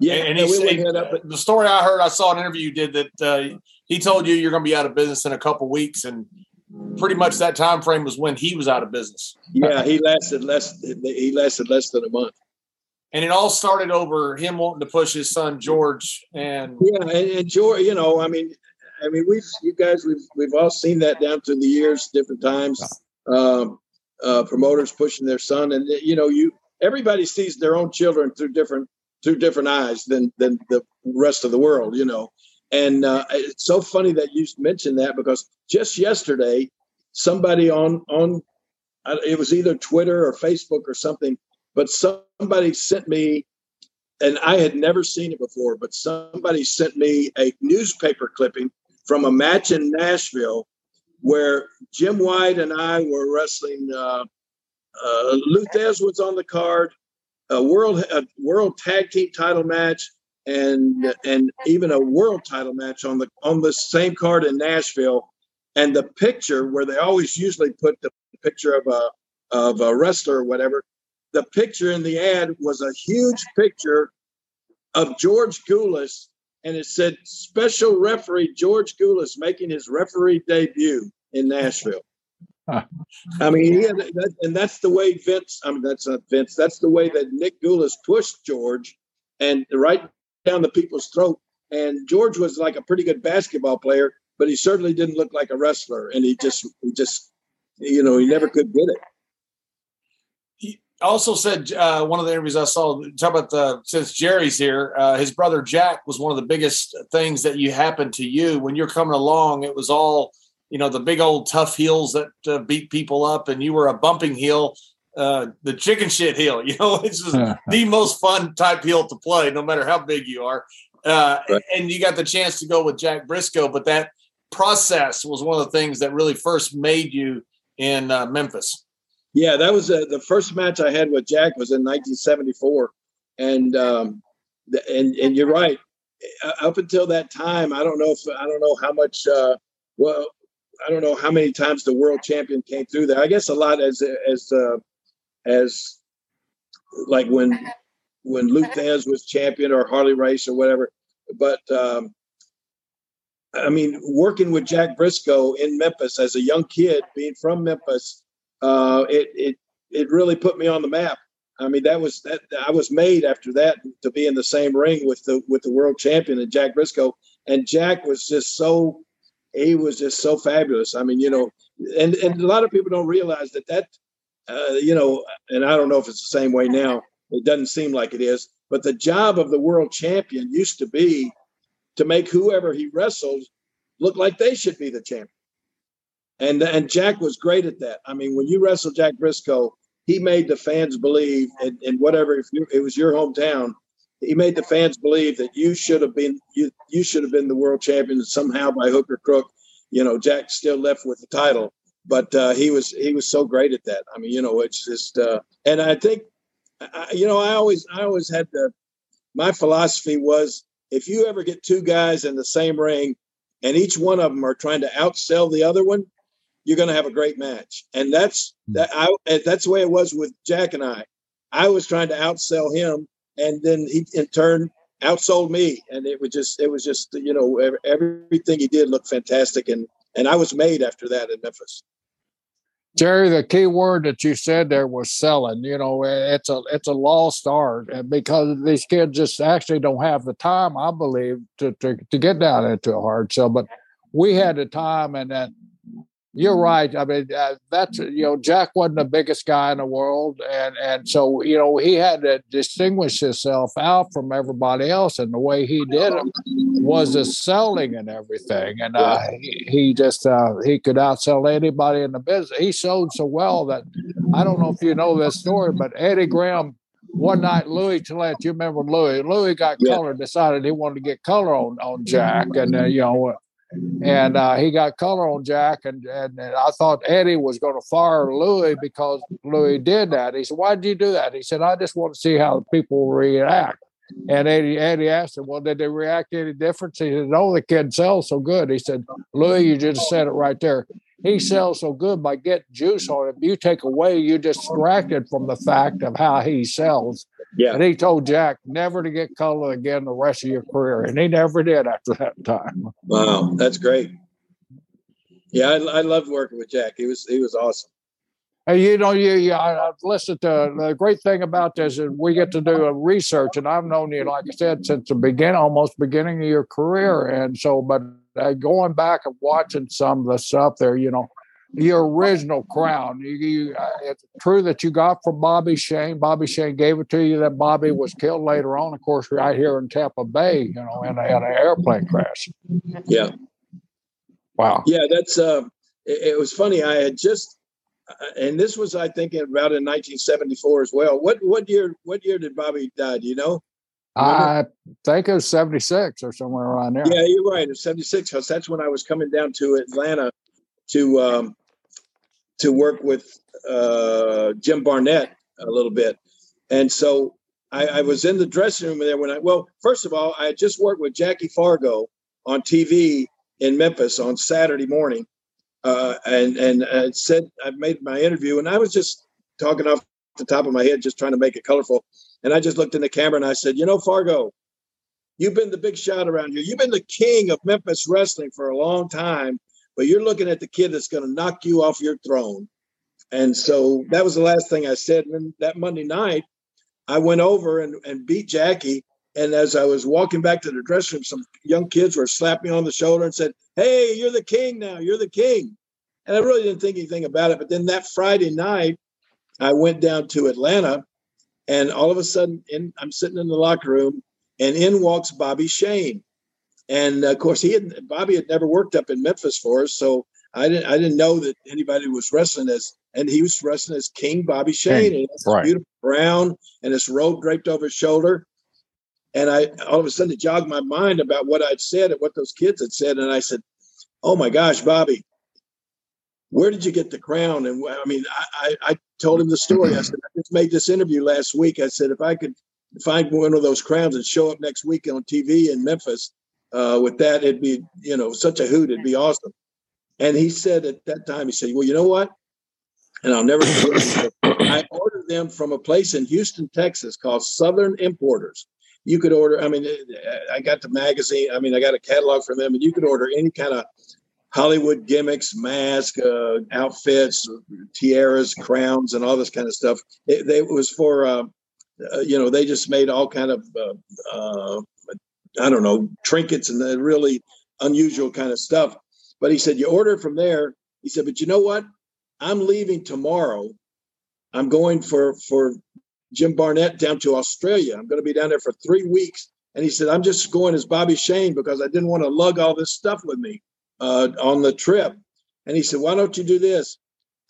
Yeah, and, yeah, he we up. the story I heard, I saw an interview you did that uh, he told you you're going to be out of business in a couple weeks, and pretty much that time frame was when he was out of business. Yeah, he lasted less. He lasted less than a month. And it all started over him wanting to push his son George, and Yeah, and, and George, you know, I mean, I mean, we've you guys, we've we've all seen that down through the years, different times. Um, uh, promoters pushing their son, and you know, you everybody sees their own children through different through different eyes than than the rest of the world, you know. And uh, it's so funny that you mentioned that because just yesterday, somebody on on uh, it was either Twitter or Facebook or something, but somebody sent me, and I had never seen it before, but somebody sent me a newspaper clipping from a match in Nashville where Jim White and I were wrestling. Uh, uh, Lou Thesz was on the card, a world a world tag team title match, and and even a world title match on the on the same card in Nashville. And the picture where they always usually put the picture of a of a wrestler or whatever, the picture in the ad was a huge picture of George Gulas, and it said special referee George Gulas making his referee debut in Nashville. *laughs* I mean, had, that, and that's the way Vince. I mean, that's not Vince. That's the way that Nick Gulas pushed George, and right down the people's throat. And George was like a pretty good basketball player, but he certainly didn't look like a wrestler. And he just, he just, you know, he never could get it. he also said uh, one of the interviews I saw talk about the since Jerry's here, uh, his brother Jack was one of the biggest things that you happened to you when you're coming along. It was all you know the big old tough heels that uh, beat people up, and you were a bumping heel. Uh, the chicken shit heel, *laughs* you know, it's just *laughs* the most fun type heel to play, no matter how big you are. Uh, Right. And you got the chance to go with Jack Brisco, but that process was one of the things that really first made you in uh, Memphis. Yeah, that was uh, the first match I had with Jack was in 1974, and um, and and you're right. Uh, Up until that time, I don't know if I don't know how much. Uh, well, I don't know how many times the world champion came through there. I guess a lot as as uh, as like when when Lou Thesz was champion or Harley Race or whatever. But um, I mean, working with Jack Brisco in Memphis as a young kid, being from Memphis, uh, it it it really put me on the map. I mean, that was that I was made after that to be in the same ring with the with the world champion and Jack Brisco. And Jack was just so he was just so fabulous. I mean, you know, and and a lot of people don't realize that that uh, you know, and I don't know if it's the same way now. It doesn't seem like it is, but the job of the world champion used to be to make whoever he wrestled look like they should be the champion. And and Jack was great at that. I mean, when you wrestled Jack Brisco, he made the fans believe, and whatever if you, it was your hometown, he made the fans believe that you should have been you you should have been the world champion somehow by hook or crook. You know, Jack still left with the title, but uh, he was he was so great at that. I mean, you know, it's just uh, and I think I, you know I always I always had the my philosophy was if you ever get two guys in the same ring and each one of them are trying to outsell the other one, you're going to have a great match. And that's that. I that's the way it was with Jack and I. I was trying to outsell him, and then he in turn outsold me, and it was just it was just you know everything he did looked fantastic, and and I was made after that in Memphis. Jerry, the key word that you said there was selling. You know, eh, it's a it's a lost art, because these kids just actually don't have the time, I believe, to to, to get down into a hard sell. But we had the time, and that you're right. I mean, uh, that's you know, Jack wasn't the biggest guy in the world, and and so you know he had to distinguish himself out from everybody else, and the way he did it was the selling and everything, and uh, he, he just uh, he could outsell anybody in the business. He sold so well that I don't know if you know this story, but Eddie Graham one night Louis Gillette, you remember Louis? Louis got yeah. color, decided he wanted to get color on on Jack, and uh, you know and uh, he got color on Jack, and, and, and I thought Eddie was going to fire Louis because Louis did that. He said, "Why did you do that?" He said, "I just want to see how the people react." And Eddie, Eddie asked him, "Well, did they react any different?" He said, "No, the kid sells so good." He said, "Louis, you just said it right there he sells so good by getting juice on it. You take away, you distracted from the fact of how he sells. Yeah. And he told Jack never to get color again the rest of your career. And he never did after that time. Wow. That's great. Yeah, I, I loved working with Jack. He was he was awesome. Hey, you know, you, you I, I've listened to the great thing about this is we get to do a research, and I've known you, like I said, since the beginning, almost beginning of your career, and so, but uh, going back and watching some of the stuff there, you know, your original crown. You, you, uh, it's true that you got from Bobby Shane. Bobby Shane gave it to you. That Bobby was killed later on, of course, right here in Tampa Bay. You know, in, a, in an airplane crash. Yeah. Wow. Yeah, that's. Uh, it, it was funny. I had just, uh, and this was, I think, about in 1974 as well. What what year? What year did Bobby die? Do you know? I think it was 76 or somewhere around there. Yeah, you're right. It's 76 because that's when I was coming down to Atlanta to um, to work with uh, Jim Barnett a little bit. And so I, I, was in the dressing room there when I, well, first of all, I had just worked with Jackie Fargo on TV in Memphis on Saturday morning. Uh, and and I said, I made my interview and I was just talking off the top of my head, just trying to make it colorful. And I just looked in the camera and I said, You know, Fargo, you've been the big shot around here. You've been the king of Memphis wrestling for a long time, but you're looking at the kid that's going to knock you off your throne. And so that was the last thing I said. And then that Monday night, I went over and, and beat Jackie. And as I was walking back to the dressing room, some young kids were slapping me on the shoulder and said, Hey, you're the king now. You're the king. And I really didn't think anything about it. But then that Friday night, I went down to Atlanta and all of a sudden, in, I'm sitting in the locker room, and in walks Bobby Shane. And of course, he had Bobby had never worked up in Memphis for us, so I didn't I didn't know that anybody was wrestling as, and he was wrestling as King Bobby Shane, King, and right. beautiful brown and this robe draped over his shoulder. And I all of a sudden it jogged my mind about what I'd said and what those kids had said, and I said, "Oh my gosh, Bobby, where did you get the crown? And I mean, I, I, I, told him the story. I said, I just made this interview last week. I said, if I could find one of those crowns and show up next week on TV in Memphis uh, with that, it'd be, you know, such a hoot. It'd be awesome. And he said at that time, he said, well, you know what? And I'll never forget. I ordered them from a place in Houston, Texas called Southern Importers. You could order, I mean, I got the magazine. I mean, I got a catalog from them, and you could order any kind of Hollywood gimmicks, masks, uh, outfits, tiaras, crowns, and all this kind of stuff. It, they, it was for, uh, uh, you know, they just made all kind of, uh, uh, I don't know, trinkets and really unusual kind of stuff. But he said, you order from there. He said, but you know what? I'm leaving tomorrow. I'm going for for Jim Barnett down to Australia. I'm going to be down there for three weeks. And he said, I'm just going as Bobby Shane because I didn't want to lug all this stuff with me uh, on the trip. And he said, Why don't you do this?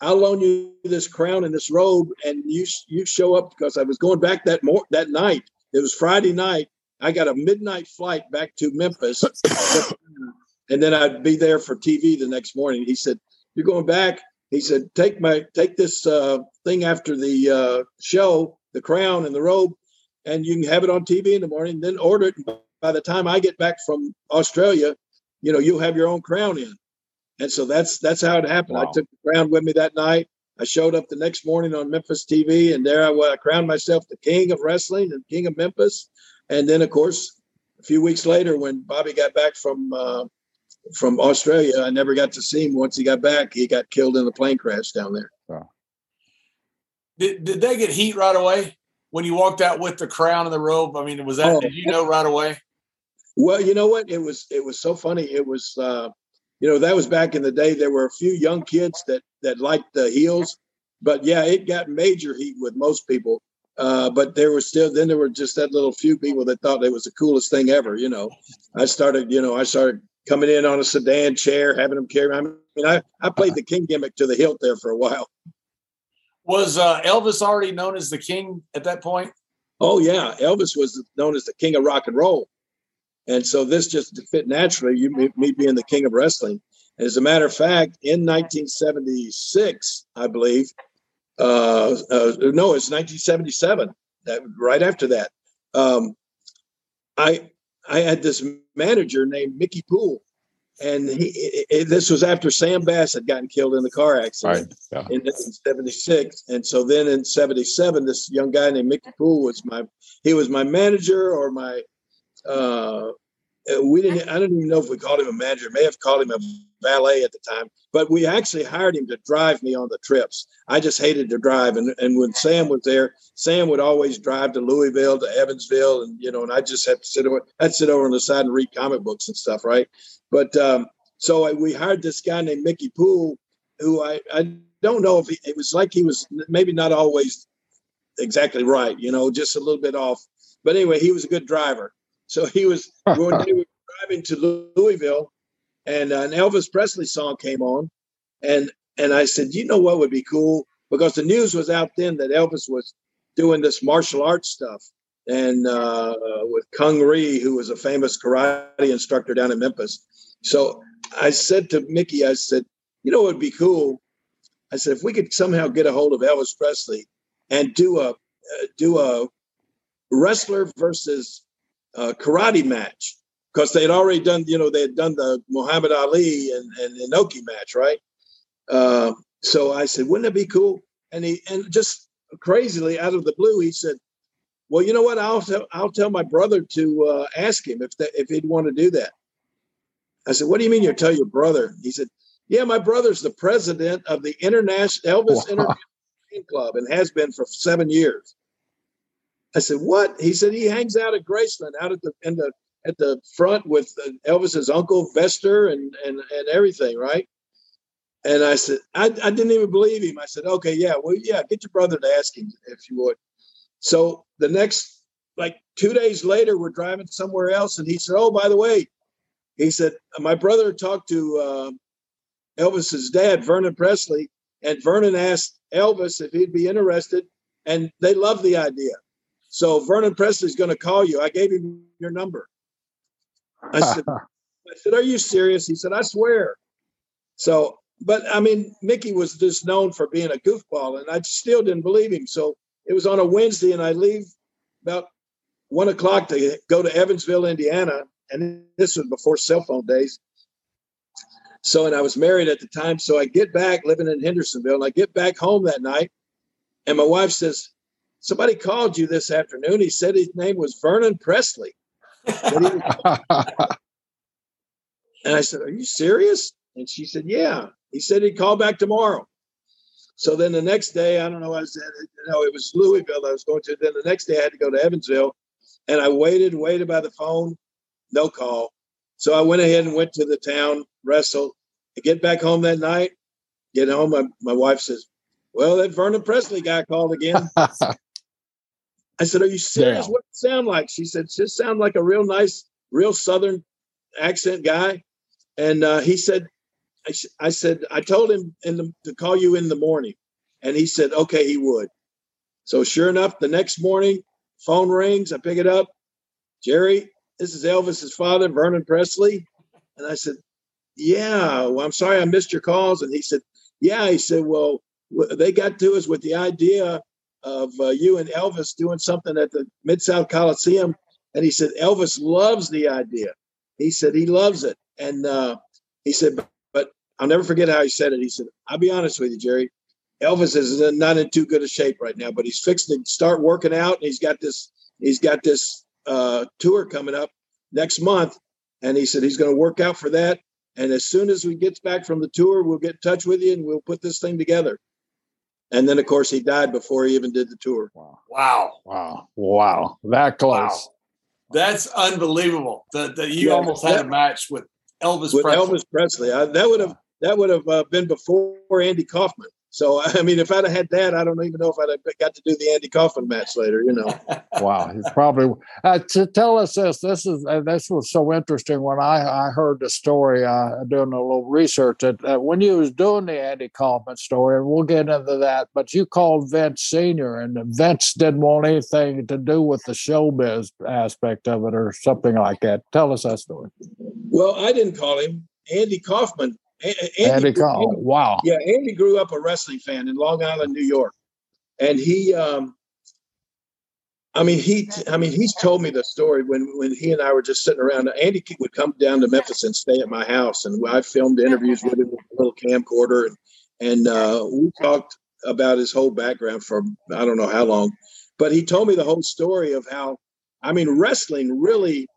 I'll loan you this crown and this robe, and you you show up because I was going back that mor- that night. It was Friday night. I got a midnight flight back to Memphis, *coughs* and then I'd be there for TV the next morning. He said, "You're going back." He said, "Take my take this uh, thing after the uh, show, the crown and the robe, and you can have it on TV in the morning. Then order it. By the time I get back from Australia, you know, you'll have your own crown in. And so that's that's how it happened. Wow. I took the crown with me that night. I showed up the next morning on Memphis TV, and there I, I crowned myself the king of wrestling and king of Memphis. And then, of course, a few weeks later, when Bobby got back from uh, from Australia, I never got to see him. Once he got back, he got killed in a plane crash down there. Wow. Did Did they get heat right away when you walked out with the crown and the robe? I mean, was that? Oh, did you know right away? Well, you know what? It was it was so funny. It was uh, you know, that was back in the day. There were a few young kids that that liked the heels, but yeah, it got major heat with most people. Uh, but there was still then there were just that little few people that thought it was the coolest thing ever. You know, I started, you know, I started coming in on a sedan chair, having them carry. I mean, I I played the king gimmick to the hilt there for a while. Was uh, Elvis already known as the king at that point? Oh yeah, Elvis was known as the king of rock and roll, and so this just fit naturally. You me being the king of wrestling. As a matter of fact, in 1976, I believe, uh, uh, no, it's 1977. That right after that, um, I I had this manager named Mickey Poole, and he, it, this was after Sam Bass had gotten killed in the car accident right. yeah. in, in 76. And so then in 77, this young guy named Mickey Poole was my, he was my manager or my, uh, we didn't, I don't even know if we called him a manager, may have called him a valet at the time, but we actually hired him to drive me on the trips. I just hated to drive. And, and when Sam was there, Sam would always drive to Louisville, to Evansville. And, you know, and I just had to sit over, I'd sit over on the side and read comic books and stuff. Right. But, um, so I, we hired this guy named Mickey Poole, who I, I don't know if he, it was like he was maybe not always exactly right, you know, just a little bit off. But anyway, he was a good driver. So he was, *laughs* when we were driving to Louisville, and an Elvis Presley song came on, and and I said, you know what would be cool because the news was out then that Elvis was doing this martial arts stuff, and uh, with Kang Rhee, who was a famous karate instructor down in Memphis. So I said to Mickey, I said, you know what would be cool? I said if we could somehow get a hold of Elvis Presley and do a uh, do a wrestler versus uh, karate match because they'd already done, you know, they had done the Muhammad Ali and, and Inoki match, right? Uh, so I said, wouldn't it be cool? And he, and just crazily out of the blue, he said, well, you know what? I'll tell, I'll tell my brother to uh, ask him if that, if he'd want to do that. I said, what do you mean you tell your brother? He said, yeah, my brother's the president of the International Elvis wow. International Club and has been for seven years. I said, what? He said he hangs out at Graceland, out at the in the at the front with uh, Elvis's uncle Vester and and and everything, right? And I said, I, I didn't even believe him. I said, okay, yeah, well, yeah, get your brother to ask him if you would. So the next, like two days later, we're driving somewhere else, and he said, oh, by the way, he said my brother talked to uh, Elvis's dad, Vernon Presley, and Vernon asked Elvis if he'd be interested, and they loved the idea. So Vernon Presley's going to call you. I gave him your number. I said, *laughs* I said, Are you serious? He said, I swear. So, but I mean, Mickey was just known for being a goofball, and I still didn't believe him. So it was on a Wednesday, and I leave about one o'clock to go to Evansville, Indiana. And this was before cell phone days. So, and I was married at the time. So I get back living in Hendersonville, and I get back home that night, and my wife says, Somebody called you this afternoon. He said his name was Vernon Presley. *laughs* and I said, Are you serious? And she said, Yeah. He said he'd call back tomorrow. So then the next day, I don't know, I said, you know, it was Louisville I was going to. Then the next day I had to go to Evansville. And I waited, waited by the phone, no call. So I went ahead and went to the town, wrestled. I get back home that night, get home, my, my wife says, Well, that Vernon Presley guy called again. *laughs* I said, Are you serious? What does it sound like? She said, Just sound like a real nice, real Southern accent guy. And uh, he said, I, I, said, I told him the, to call you in the morning. And he said, Okay, he would. So sure enough, the next morning, phone rings. I pick it up. Jerry, this is Elvis's father, Vernon Presley. And I said, Yeah, well, I'm sorry I missed your calls. And he said, Yeah. He said, Well, they got to us with the idea of uh, you and Elvis doing something at the Mid South Coliseum, and he said Elvis loves the idea. He said he loves it, and uh, he said, but, but I'll never forget how he said it. He said, "I'll be honest with you, Jerry. Elvis is not in too good a shape right now, but he's fixed to start working out, and he's got this he's got this uh, tour coming up next month, and he said he's going to work out for that." And as soon as we get back from the tour, we'll get in touch with you and we'll put this thing together. And then, of course, he died before he even did the tour. Wow. Wow. Wow. Wow. That close. Wow. That's unbelievable. That, that you yeah, almost had a match with Elvis with Presley. Elvis Presley. I, that would have that would have uh, been before Andy Kaufman. So *laughs* I mean, if I'd have had that, I don't even know if I'd have got to do the Andy Kaufman match later. You know. *laughs* wow, he probably. Uh, to tell us this, this is uh, this was so interesting when I I heard the story. Uh, doing a little research that uh, when you was doing the Andy Kaufman story, and we'll get into that. But you called Vince Senior, and Vince didn't want anything to do with the showbiz aspect of it, or something like that. Tell us that story. Well, I didn't call him Andy Kaufman Andy, Andy Kaufman. Wow. Yeah, Andy grew up a wrestling fan in Long Island, New York, and he, um, I mean, he, I mean, he's told me the story when when he and I were just sitting around. Andy would come down to Memphis and stay at my house, and I filmed interviews with him with a little camcorder, and and uh, we talked about his whole background for I don't know how long, but he told me the whole story of how, I mean, wrestling really,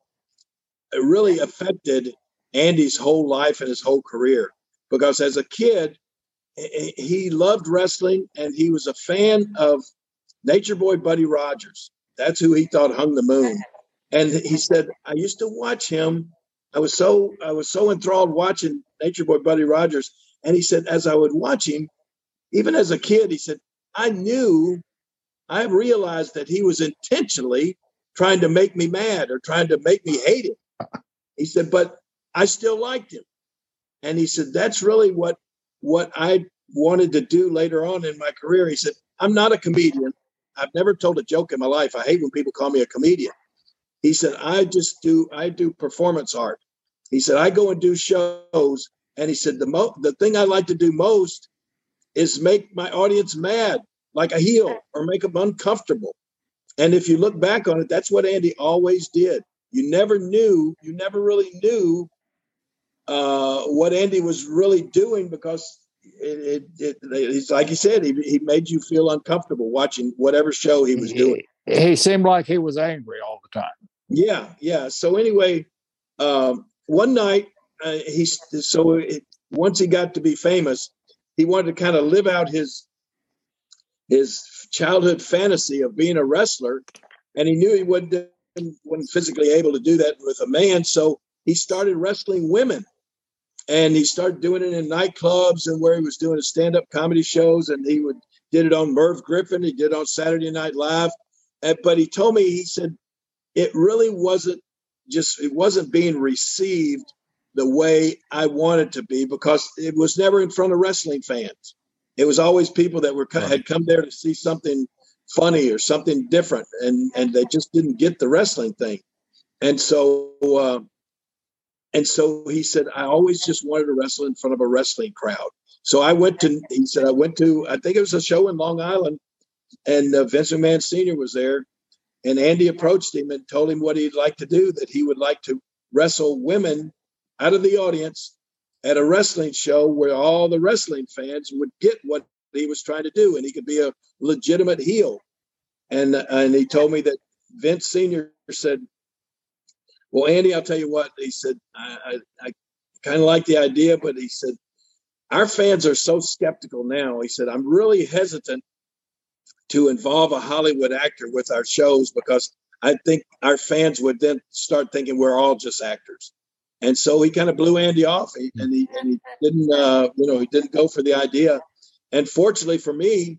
really affected Andy's whole life and his whole career. Because as a kid, he loved wrestling and he was a fan of Nature Boy Buddy Rogers. That's who he thought hung the moon. And he said, I used to watch him. I was so I was so enthralled watching Nature Boy Buddy Rogers. And he said, as I would watch him, even as a kid, he said, I knew, I realized that he was intentionally trying to make me mad or trying to make me hate him. He said, but I still liked him. And he said, that's really what what I wanted to do later on in my career. He said, I'm not a comedian. I've never told a joke in my life. I hate when people call me a comedian. He said, I just do I do performance art. He said, I go and do shows. And he said, the mo the thing I like to do most is make my audience mad, like a heel, or make them uncomfortable. And if you look back on it, that's what Andy always did. You never knew, you never really knew uh, what Andy was really doing because it, it, it, it's like he said, he, he made you feel uncomfortable watching whatever show he was doing. He, he seemed like he was angry all the time. Yeah, yeah. So anyway, um, one night uh, he so it, once he got to be famous, he wanted to kind of live out his his childhood fantasy of being a wrestler, and he knew he wouldn't wasn't physically able to do that with a man. So he started wrestling women and he started doing it in nightclubs and where he was doing stand-up comedy shows and he would did it on Merv Griffin he did it on Saturday Night Live. And, but he told me he said it really wasn't just it wasn't being received the way I wanted to be because it was never in front of wrestling fans. It was always people that were had come there to see something funny or something different and and they just didn't get the wrestling thing. And so uh, and so he said, I always just wanted to wrestle in front of a wrestling crowd. So I went to, he said, I went to, I think it was a show in Long Island, and uh, Vince McMahon Sr. was there. And Andy approached him and told him what he'd like to do, that he would like to wrestle women out of the audience at a wrestling show where all the wrestling fans would get what he was trying to do and he could be a legitimate heel. And, and he told me that Vince Sr. said, well, Andy, I'll tell you what, he said, I, I, I kind of like the idea, but he said, our fans are so skeptical now. He said, I'm really hesitant to involve a Hollywood actor with our shows because I think our fans would then start thinking we're all just actors. And so he kind of blew Andy off he, and, he, and he didn't, uh, you know, he didn't go for the idea. And fortunately for me,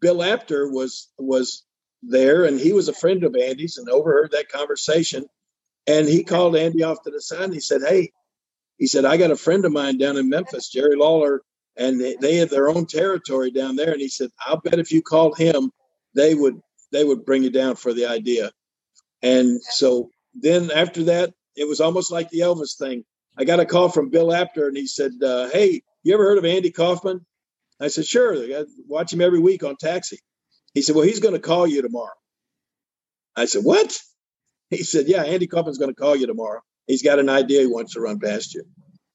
Bill Apter was, was there and he was a friend of Andy's and overheard that conversation and he called Andy off to the side and he said, Hey, he said, I got a friend of mine down in Memphis, Jerry Lawler, and they, have their own territory down there. And he said, I'll bet if you called him, they would they would bring you down for the idea. And so then after that, it was almost like the Elvis thing. I got a call from Bill Apter and he said, uh, Hey, you ever heard of Andy Kaufman? I said, Sure. I watch him every week on Taxi. He said, Well, he's going to call you tomorrow. I said, What? *laughs* He said, Yeah, Andy Kaufman's going to call you tomorrow. He's got an idea he wants to run past you.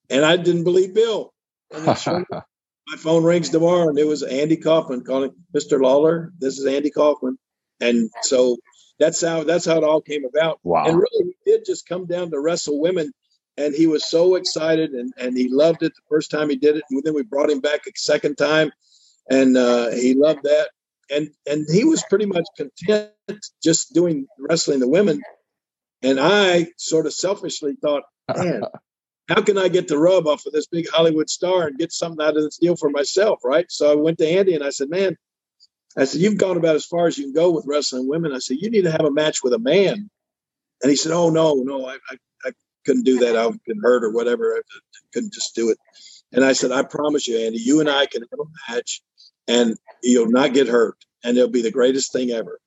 And I didn't believe Bill. *laughs* My phone rings tomorrow and it was Andy Kaufman calling Mr. Lawler. This is Andy Kaufman. And so that's how that's how it all came about. Wow. And really we did just come down to wrestle women. And he was so excited and, and he loved it the first time he did it. And then we brought him back a second time and uh, he loved that. And and he was pretty much content just doing wrestling the women and I sort of selfishly thought, man, how can I get the rub off of this big Hollywood star and get something out of this deal for myself, right? So I went to Andy and I said, man, I said, you've gone about as far as you can go with wrestling women. I said, you need to have a match with a man. And he said, oh, no, no, I, I, I couldn't do that. I've been hurt or whatever. I couldn't just do it. And I said, I promise you, Andy, you and I can have a match and you'll not get hurt. And it'll be the greatest thing ever.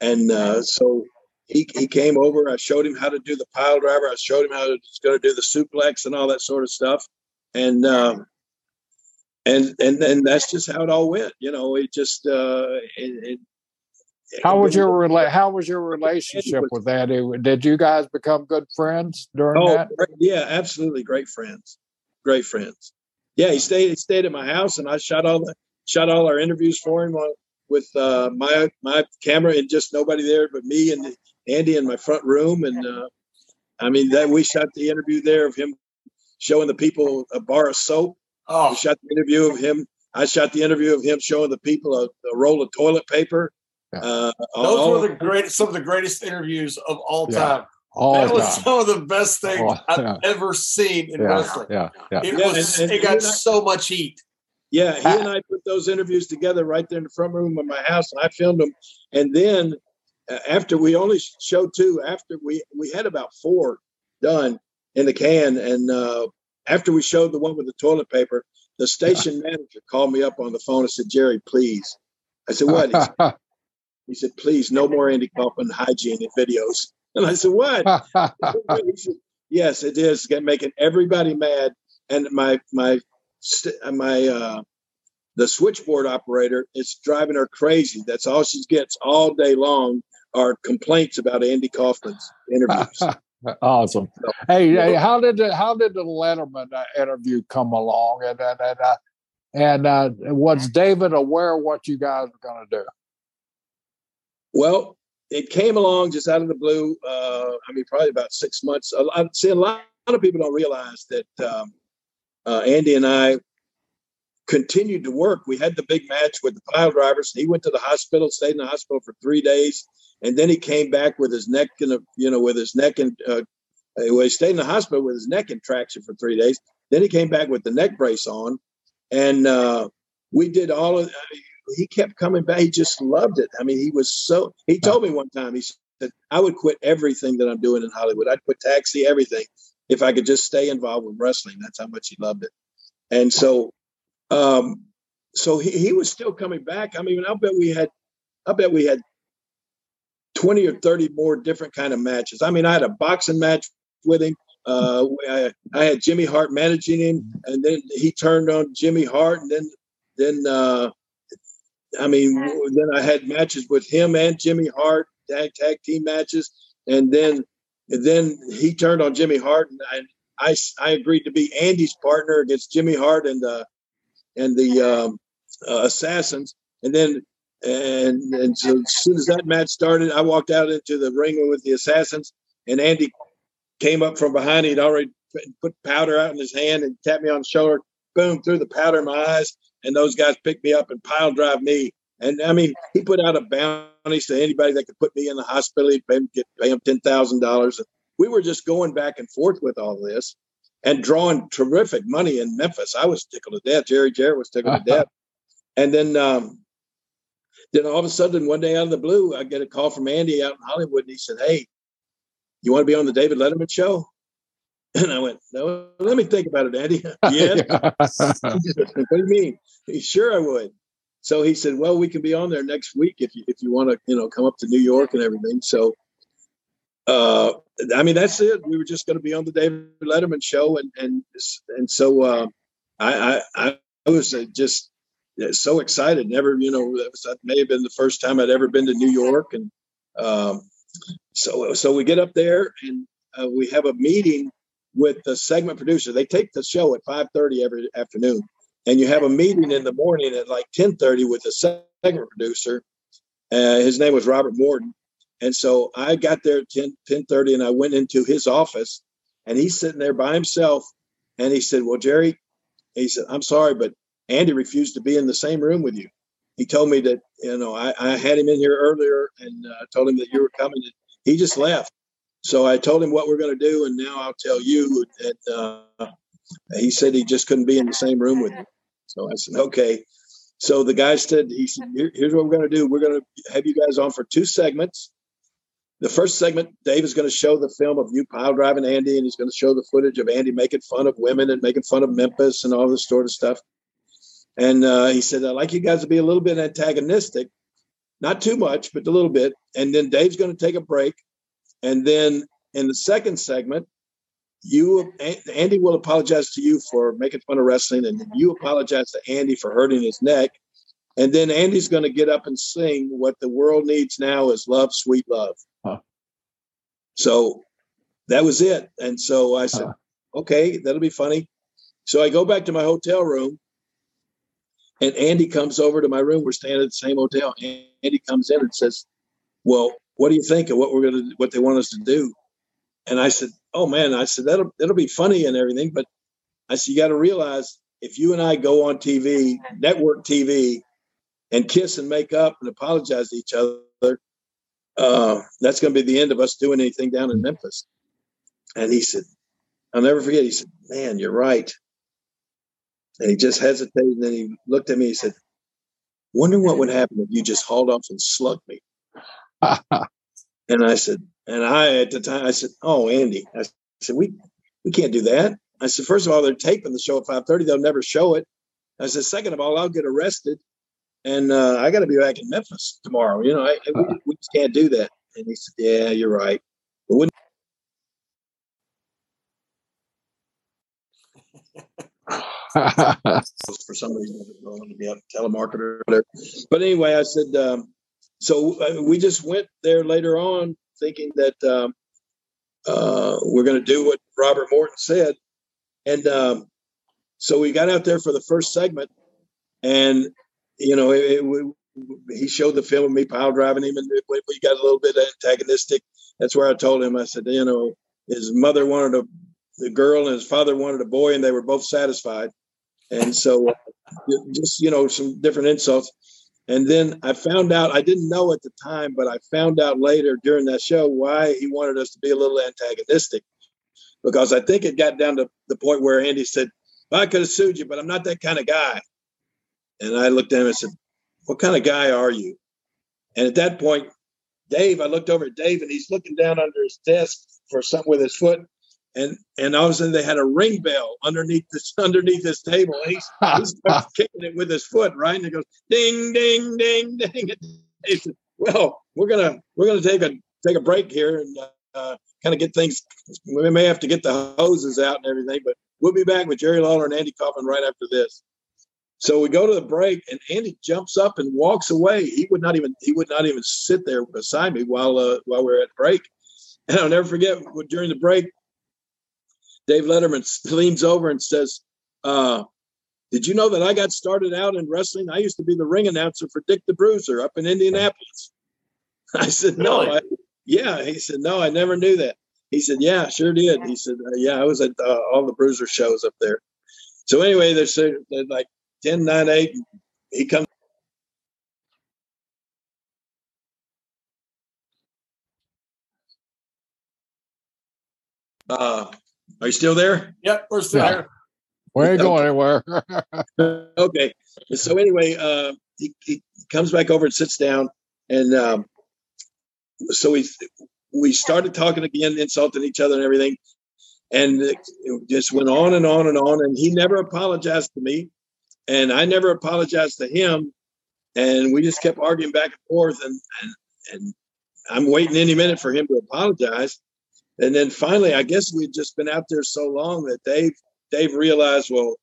And uh, so he, he came over. I showed him how to do the pile driver. I showed him how to going to do the suplex and all that sort of stuff. And um, and and then that's just how it all went. You know, it just uh, it, it, how was your rela- How was your relationship with that? Did you guys become good friends during oh, that? Yeah, absolutely, great friends, great friends. Yeah, he stayed. He stayed at my house, and I shot all the shot all our interviews for him on, with uh, my my camera and just nobody there but me and Andy in my front room. And uh, I mean that we shot the interview there of him showing the people a bar of soap. Oh. We shot the interview of him. I shot the interview of him showing the people a, a roll of toilet paper. Yeah. Uh, Those all, were the great, some of the greatest interviews of all yeah. time. All that was time. some of the best things oh, yeah. I've ever seen in wrestling. Yeah, yeah. It was. And, and it got so much heat. Yeah, he and I put those interviews together right there in the front room of my house, and I filmed them. And then after we only showed two, after we we had about four done in the can, and uh, after we showed the one with the toilet paper, the station *laughs* manager called me up on the phone and said, "Jerry, please." I said, "What?" He said, *laughs* he said "Please, no more Andy Kaufman hygiene in videos." *laughs* And I said, "What?" said, yes, it is making everybody mad. And my my my uh, the switchboard operator is driving her crazy. That's all she gets all day long are complaints about Andy Kaufman's interviews. *laughs* awesome. Hey, hey, how did the, how did the Letterman uh, interview come along? And and and, uh, and uh, was David aware of what you guys were going to do? Well, it came along just out of the blue. Uh, I mean, probably about six months. I see a lot, a lot of people don't realize that um, uh, Andy and I continued to work. We had the big match with the pile drivers. He went to the hospital, stayed in the hospital for three days, and then he came back with his neck in a, you know, with his neck and uh, well, he stayed in the hospital with his neck in traction for three days. Then he came back with the neck brace on, and uh, we did all of. I mean, he kept coming back. He just loved it. I mean, he was so. He told me one time. He said, "I would quit everything that I'm doing in Hollywood. I'd quit taxi, everything, if I could just stay involved with wrestling. That's how much he loved it. And so, um, so he, he was still coming back. I mean, I bet we had, I bet we had 20 or 30 more different kind of matches. I mean, I had a boxing match with him. Uh, I, I, had Jimmy Hart managing him, and then he turned on Jimmy Hart, and then then uh, I mean, then I had matches with him and Jimmy Hart, tag tag team matches, and then and then he turned on Jimmy Hart, and I, I, I agreed to be Andy's partner against Jimmy Hart and the and the um, uh, Assassins. And then and and so as soon as that match started, I walked out into the ring with the Assassins, and Andy came up from behind. He'd already put powder out in his hand and tapped me on the shoulder. Boom! Threw the powder in my eyes, and those guys picked me up and pile drive me. And I mean, he put out a bounty to anybody that could put me in the hospital. He'd pay him, get, pay him ten thousand dollars. We were just going back and forth with all this and drawing terrific money in Memphis. I was tickled to death. Jerry Jarrett was tickled to *laughs* death. And then, um, then all of a sudden, one day out of the blue, I get a call from Andy out in Hollywood, and he said, "Hey, you want to be on the David Letterman show?" *clears throat* And I went, "No, let me think about it, Andy." *laughs* *laughs* yeah. *laughs* what do you mean? Sure, I would. So he said, "Well, we can be on there next week if you if you want to, you know, come up to New York and everything." So, uh, I mean, that's it. We were just going to be on the David Letterman show, and and and so uh, I, I I was uh, just so excited. Never, you know, that, was, that may have been the first time I'd ever been to New York, and um, so so we get up there and uh, we have a meeting with the segment producer. They take the show at five thirty every afternoon and you have a meeting in the morning at like 10:30 with the segment producer. Uh, his name was Robert Morton, and so I got there at 10 10:30, and I went into his office, and he's sitting there by himself, and he said, "Well, Jerry," he said, "I'm sorry, but Andy refused to be in the same room with you. He told me that you know I, I had him in here earlier and uh, told him that you were coming. He just left." so I told him what we're going to do, and now I'll tell you. that uh, he said he just couldn't be in the same room with me. So I said, okay. So the guy said, he said, Here, here's what we're going to do. We're going to have you guys on for two segments. The first segment, Dave is going to show the film of you pile driving Andy, and he's going to show the footage of Andy making fun of women and making fun of Memphis and all this sort of stuff. And uh, he said, I'd like you guys to be a little bit antagonistic, not too much, but a little bit. And then Dave's going to take a break. And then in the second segment, you Andy will apologize to you for making fun of wrestling, and you apologize to Andy for hurting his neck. And then Andy's going to get up and sing what the world needs now is love, sweet love. Huh. So that was it. And so I said, huh. okay, that'll be funny. So I go back to my hotel room and Andy comes over to my room. We're staying at the same hotel. Andy comes in and says, well, what do you think of what we're going to, what they want us to do? And I said, oh man, I said, that'll, that'll be funny and everything. But I said, you got to realize if you and I go on TV, network TV, and kiss and make up and apologize to each other, uh, that's going to be the end of us doing anything down in Memphis. And he said, I'll never forget. He said, man, you're right. And he just hesitated. And then he looked at me. He said, wonder what would happen if you just hauled off and slugged me. *laughs* and I said, and I at the time I said, "Oh, Andy," I said, "We we can't do that." I said, first of all, they're taping the show at five thirty. They'll never show it." I said, second of all, I'll get arrested, and uh, I got to be back in Memphis tomorrow. You know, I, we, we, just can't do that. And he said, "Yeah, you're right." But when *laughs* for some reason, I wanted to be a telemarketer. But anyway, I said, um, so uh, we just went there later on thinking that um, uh, we're going to do what Robert Morton said. And um, so we got out there for the first segment, and you know, it, it, he showed the film of me pile driving him, and we, we got a little bit antagonistic. That's where I told him, I said, you know, his mother wanted a girl, and his father wanted a boy, and they were both satisfied. And so, uh, just you know, some different insults. And then I found out, I didn't know at the time, but I found out later during that show why he wanted us to be a little antagonistic. Because I think it got down to the point where Andy said, well, I could have sued you, but I'm not that kind of guy. And I looked at him and said, What kind of guy are you? And at that point, Dave, I looked over at Dave and he's looking down under his desk for something with his foot and and all of a sudden they had a ring bell underneath this *laughs* underneath this table. And he's, he starts *laughs* kicking it with his foot, right? And it goes ding, ding, ding, ding. *laughs* And said, "Well, we're gonna we're gonna take a take a break here and uh, kind of get things. We may have to get the hoses out and everything, but we'll be back with Jerry Lawler and Andy Kaufman right after this." So we go to the break, and Andy jumps up and walks away. He would not even he would not even sit there beside me while uh, while we are at break. And I'll never forget during the break, Dave Letterman *laughs* leans over and says, uh, Did you know that I got started out in wrestling? I used to be the ring announcer for Dick the Bruiser up in Indianapolis. *laughs* I said, No. I, yeah. He said, No, I never knew that. He said, Yeah, sure did. He said, uh, Yeah, I was at uh, all the Bruiser shows up there. So anyway, they're, they're like 10, 9, 8. He comes. Uh, are you still there? Yep, we're still yeah. We ain't going *laughs* anywhere. okay. So anyway, uh, he, he comes back over and sits down, and um, so we we started talking again, insulting each other and everything, and it just went on and on and on. And he never apologized to me, and I never apologized to him, and we just kept arguing back and forth. And and, and I'm waiting any minute for him to apologize. And then finally, I guess we'd just been out there so long that Dave Dave realized, well,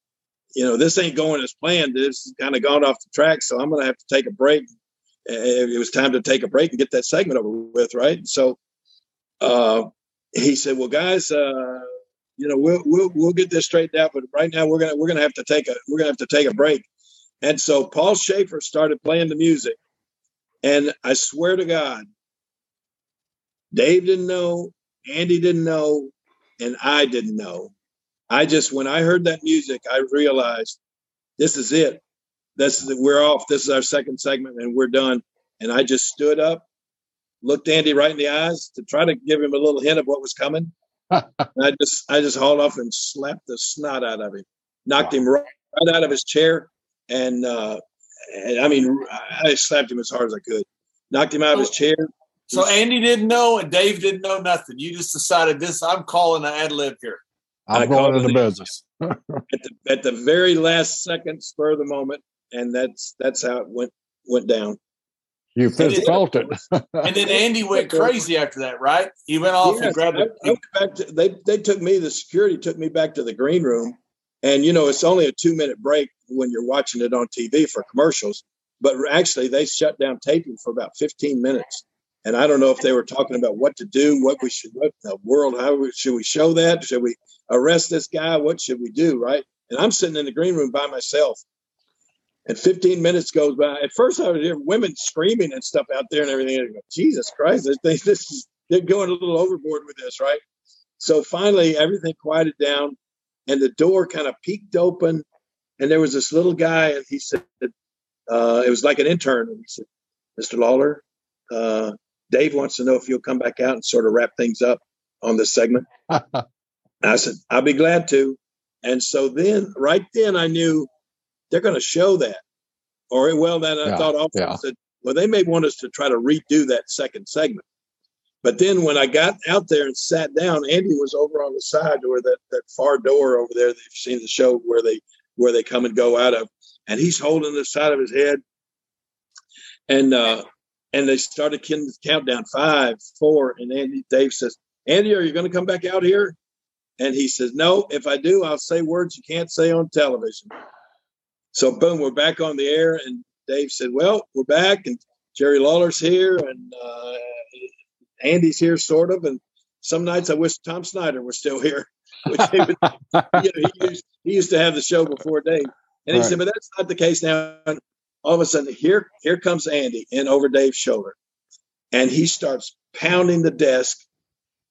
you know, this ain't going as planned. This has kind of gone off the track, so I'm going to have to take a break. It was time to take a break and get that segment over with, right? So uh, he said, "Well, guys, uh, you know, we'll, we'll we'll get this straightened out, but right now we're gonna we're gonna have to take a we're gonna have to take a break." And so Paul Shaffer started playing the music, and I swear to God, Dave didn't know, Andy didn't know, and I didn't know. I just, when I heard that music, I realized this is it. This is we're off. This is our second segment, and we're done. And I just stood up looked Andy right in the eyes to try to give him a little hint of what was coming. *laughs* I just I just hauled off and slapped the snot out of him, knocked him right, right out of his chair, and, uh, and I mean I slapped him as hard as I could, knocked him out of his chair. So Andy didn't know and Dave didn't know nothing. You just decided this. I'm calling an ad lib here. I'm I going called into it- business. *laughs* at the at the very last second, spur of the moment, and that's that's how it went went down. You fist felt it. *laughs* And then Andy went *laughs* crazy after that, right? He went off and grabbed I- I went back to, they they took me. The security took me back to the green room, and you know it's only a two minute break when you're watching it on TV for commercials. But actually, they shut down taping for about 15 minutes, and I don't know if they were talking about what to do, what we should, what the world, how we, should we show that? Should we arrest this guy? What should we do? Right? And I'm sitting in the green room by myself. And 15 minutes goes by. At first, I would hear women screaming and stuff out there and everything. I go, Jesus Christ, thing- this is, they're going a little overboard with this, right? So finally, everything quieted down, and the door kind of peeked open, and there was this little guy, and he said, uh, it was like an intern, and he said, "Mr. Lawler, uh, Dave wants to know if you'll come back out and sort of wrap things up on this segment." *laughs* I said, "I'll be glad to." And so then, right then, I knew they're going to show that, or well, then I Yeah, thought also yeah. said, "Well, they may want us to try to redo that second segment." But then when I got out there and sat down, Andy was over on the side where that, that far door over there that you've seen the show where they where they come and go out of, and he's holding the side of his head. And uh and they started the countdown five, four, and Andy Dave says, Andy, are you going to come back out here? And he says, No, if I do, I'll say words you can't say on television. So boom, we're back on the air, and Dave said, Well, we're back, and Jerry Lawler's here, and uh, Andy's here, sort of. And some nights I wish Tom Snyder was still here. *laughs* Which he, would, you know, he, used, he used to have the show before Dave. And he Right. said, but that's not the case now. And all of a sudden, here, here comes Andy in over Dave's shoulder. And he starts pounding the desk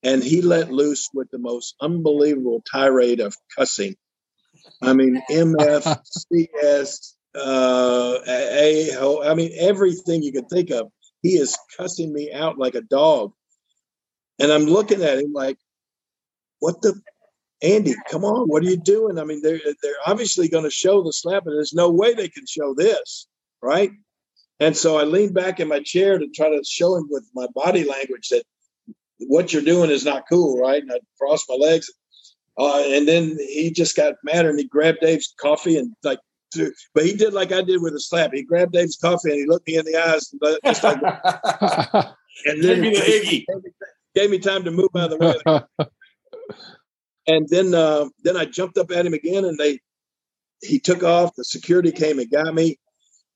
and he let loose with the most unbelievable tirade of cussing. I mean, MF, CS, uh, A, A- I mean, everything you could think of. He is cussing me out like a dog. And I'm looking at him like, what the Andy, come on, what are you doing? I mean, they're they're obviously going to show the slap, and there's no way they can show this, right? And so I leaned back in my chair to try to show him with my body language that what you're doing is not cool, right? And I crossed my legs, uh, and then he just got madder and he grabbed Dave's coffee and like, threw- but he did like I did with a slap. He grabbed Dave's coffee and he looked me in the eyes, and let- just like, *laughs* and Give then me the Iggy. gave me time to move out of the way. and then uh, then I jumped up at him again, and they he took off. The security came and got me,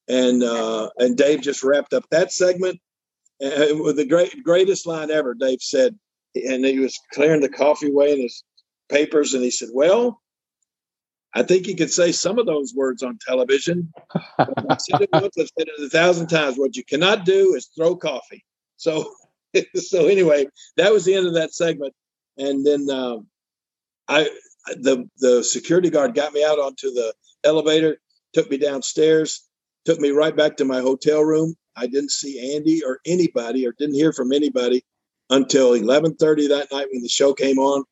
and uh, and Dave just wrapped up that segment. And with the great greatest line ever, Dave said, and he was clearing the coffee away in his papers, and he said, "Well." I think you could say some of those words on television. I said it once, I've said it a thousand times. What you cannot do is throw coffee. So, *laughs* so anyway, that was the end of that segment. And then um, I, the the security guard got me out onto the elevator, took me downstairs, took me right back to my hotel room. I didn't see Andy or anybody, or didn't hear from anybody until 11:30 that night when the show came on.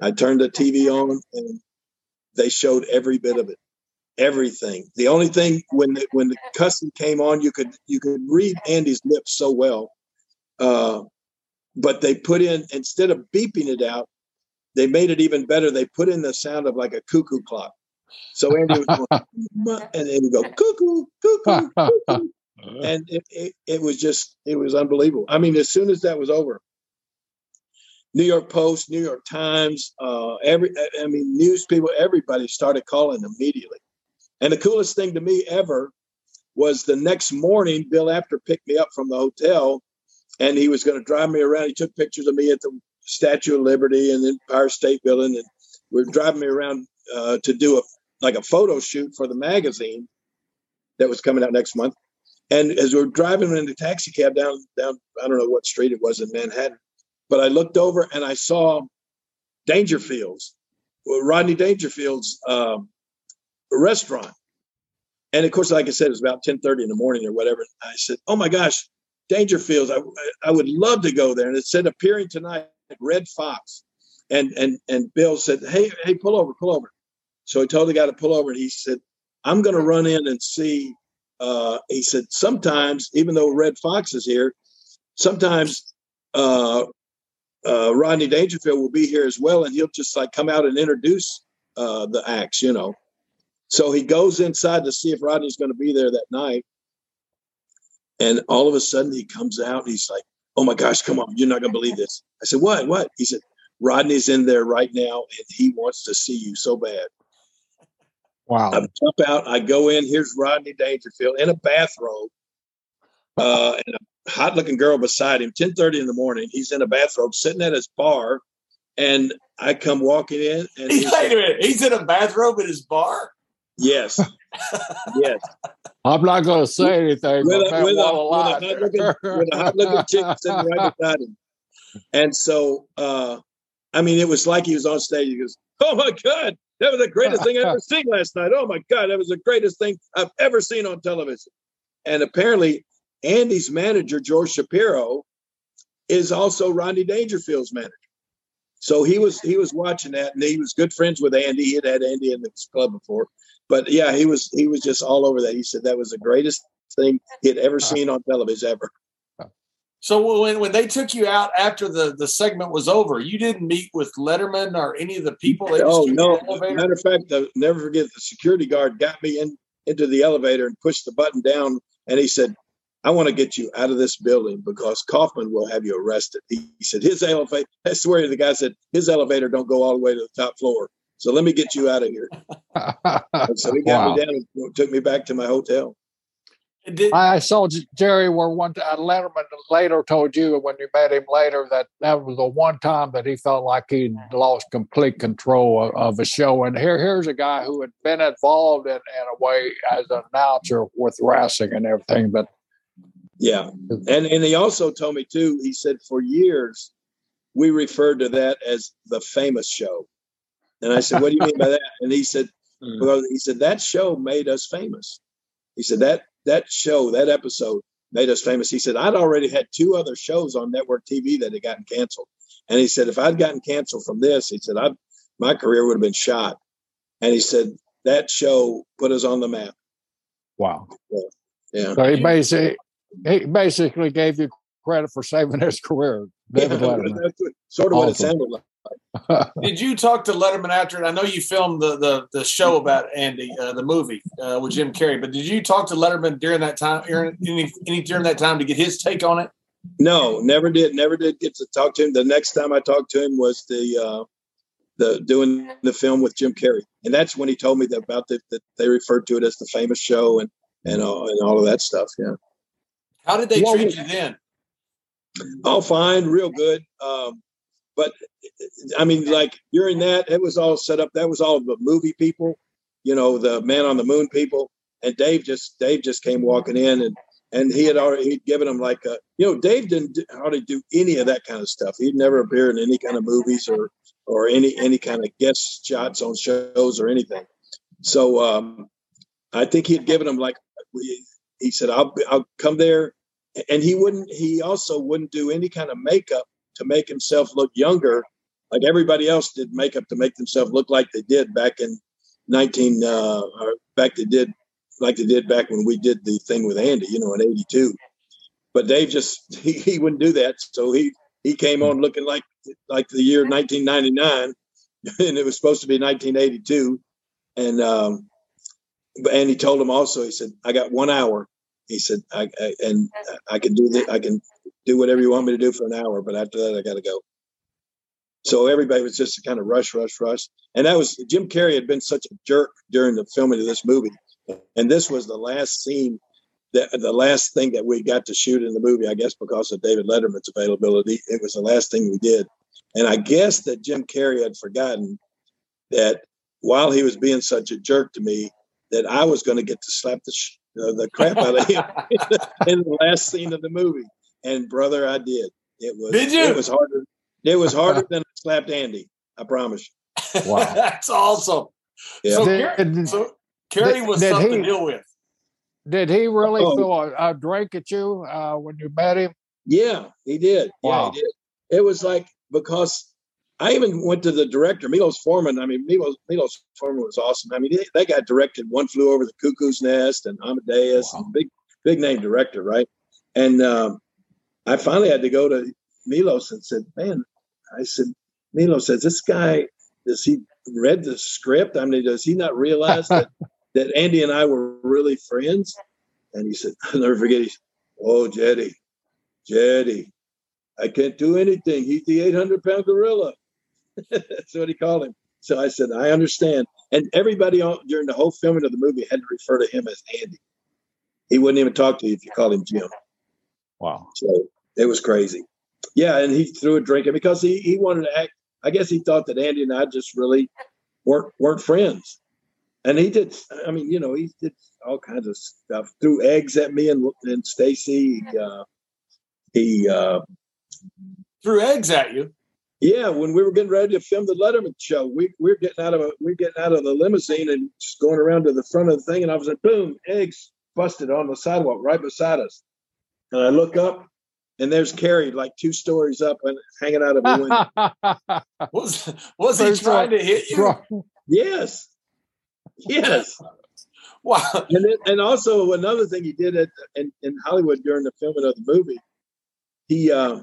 I turned the TV on, and they showed every bit of it, everything. The only thing when the, when the cussing came on, you could you could read Andy's lips so well, uh, but they put in instead of beeping it out, they made it even better. They put in the sound of like a cuckoo clock. So Andy was going, and then he go cuckoo, cuckoo, cuckoo. *laughs* and it, it, it was just it was unbelievable. I mean, as soon as that was over, New York Post, New York Times, uh, every I mean, news people, everybody started calling immediately. And the coolest thing to me ever was the next morning, Bill Apter picked me up from the hotel, and he was going to drive me around. He took pictures of me at the Statue of Liberty and the Empire State Building, and we are driving me around uh, to do a like a photo shoot for the magazine that was coming out next month. And as we were driving in the taxi cab down down, I don't know what street it was in Manhattan, but I looked over and I saw Dangerfield's, Rodney Dangerfield's um, restaurant. And of course, like I said, it was about 10:30 in the morning or whatever. I said, "Oh my gosh, Dangerfields, I, I would love to go there. And it said appearing tonight, Redd Foxx. And and and Bill said, Hey, hey, pull over, pull over. So he told the guy to pull over and he said, I'm gonna run in and see uh, he said sometimes, even though Redd Foxx is here, sometimes uh, uh, Rodney Dangerfield will be here as well, and he'll just like come out and introduce uh, the acts, you know. So he goes inside to see if Rodney's going to be there that night, and all of a sudden he comes out. and he's like, "Oh my gosh, come on! You're not going to believe this." I said, "What? What?" He said, "Rodney's in there right now, and he wants to see you so bad." Wow! I jump out. I go in. Here's Rodney Dangerfield in a bathrobe, uh, and a hot-looking girl beside him. Ten thirty in the morning. He's in a bathrobe, sitting at his bar, and I come walking in. And *laughs* Wait a minute. He's in a bathrobe at his bar. Yes. yes. I'm not going to say anything. With, a, with, a, with, a, hot looking, with a hot looking chick sitting right beside him. And so, uh, I mean, it was like he was on stage. He goes, Oh my God, that was the greatest thing I've ever *laughs* seen last night. Oh my God, that was the greatest thing I've ever seen on television. And apparently, Andy's manager, George Shapiro, is also Rodney Dangerfield's manager. So he was he was watching that, and he was good friends with Andy. He had had Andy in his club before, but yeah, he was he was just all over that. He said that was the greatest thing he had ever seen on television ever. So when, when they took you out after the, the segment was over, you didn't meet with Letterman or any of the people. They oh no! Matter of fact, I'll never forget the security guard got me in into the elevator and pushed the button down, and he said, "I want to get you out of this building because Kaufman will have you arrested." He, he said, "His elevator." I swear, the guy said, "His elevator don't go all the way to the top floor." So let me get you out of here. *laughs* so he got wow. me down and took me back to my hotel. Did, I saw Jerry where one uh, Letterman later told you when you met him later that that was the one time that he felt like he'd lost complete control of, of a show. And here, here's a guy who had been involved in, in a way as an announcer with wrestling and everything. But yeah, and and he also told me too. He said for years we referred to that as the famous show, and I said, "What do you mean by that?" And he said. *laughs* "Well, he said that show made us famous." He said that that show, that episode made us famous. He said, I'd already had two other shows on network TV that had gotten canceled. And he said, if I'd gotten canceled from this, he said, i my career would have been shot. And he said, that show put us on the map. Wow. Yeah. yeah. So he basically, he basically gave you credit for saving his career. David yeah, *laughs* That's sort of awesome. what it sounded like. Did you talk to Letterman after it? I know you filmed the the, the show about Andy, uh, the movie uh, with Jim Carrey, but did you talk to Letterman during that time, any, any during that time to get his take on it? No, never did. Never did get to talk to him. The next time I talked to him was the uh, the doing the film with Jim Carrey, and that's when he told me that about the, that they referred to it as the famous show and and all, and all of that stuff. Yeah. How did they well, treat you then? All fine, real good. Um, but I mean, like during that, it was all set up. That was all the movie people, you know, the Man on the Moon people. And Dave just Dave just came walking in, and and he had already he'd given him like a, you know, Dave didn't hardly do any of that kind of stuff. He'd never appear in any kind of movies or or any any kind of guest shots on shows or anything. So um, I think he had given him like he said, "I'll I'll come there," and he wouldn't. He also wouldn't do any kind of makeup to make himself look younger, like everybody else did makeup to make themselves look like they did back in 19, uh, or back they did like they did back when we did the thing with Andy, you know, in 82. But Dave just, *laughs* he, he wouldn't do that. So he, he came on looking like, like the year 1999 *laughs* and it was supposed to be 1982. And, um, and he told him also, he said, I got one hour. He said, I, I and I can do this. I can do whatever you want me to do for an hour, but after that, I got to go. So everybody was just kind of rush, rush, rush. And that was Jim Carrey had been such a jerk during the filming of this movie. And this was the last scene, that the last thing that we got to shoot in the movie, I guess, because of David Letterman's availability. It was the last thing we did. And I guess that Jim Carrey had forgotten that while he was being such a jerk to me, that I was going to get to slap the, sh- uh, the crap out of him *laughs* in the last scene of the movie. And brother, I did. It was. Did you? It was harder. It was harder than I slapped Andy. I promise. You. Wow, *laughs* that's awesome. Yeah. So, Carrey, so Carrey was did something he, to deal with. Did he really oh. throw a, a, drink at you uh, when you met him? Yeah, he did. Wow. Yeah, he did. It was like because I even went to the director, Milos Forman. I mean, Milos, Milos Forman was awesome. I mean, they, that guy directed One Flew Over the Cuckoo's Nest and Amadeus, wow. and big, big name director, right? And um, I finally had to go to Milos and said, "Man," I said, "Milos says this guy does he read the script? I mean, does he not realize that *laughs* that Andy and I were really friends?" And he said, "I'll never forget." He said, "Oh, Jetty, Jetty, I can't do anything. He's the 800 pound gorilla." *laughs* That's what he called him. So I said, I understand. And everybody during the whole filming of the movie had to refer to him as Andy. He wouldn't even talk to you if you called him Jim. Wow. So it was crazy. Yeah, and he threw a drink because he, he wanted to act. I guess he thought that Andy and I just really weren't weren't friends. And he did. I mean, you know, he did all kinds of stuff. Threw eggs at me and and Stacy. Uh, he uh, threw eggs at you. Yeah, when we were getting ready to film the Letterman show, we, we are getting out of a, we are getting out of the limousine and just going around to the front of the thing, and I was like, boom, eggs busted on the sidewalk right beside us. And I look up, and there's Carrey like two stories up and hanging out of a window. *laughs* was was he trying to hit you? Yes, yes. *laughs* wow. And then, and also another thing he did at, in in Hollywood during the filming of the movie, he. Uh,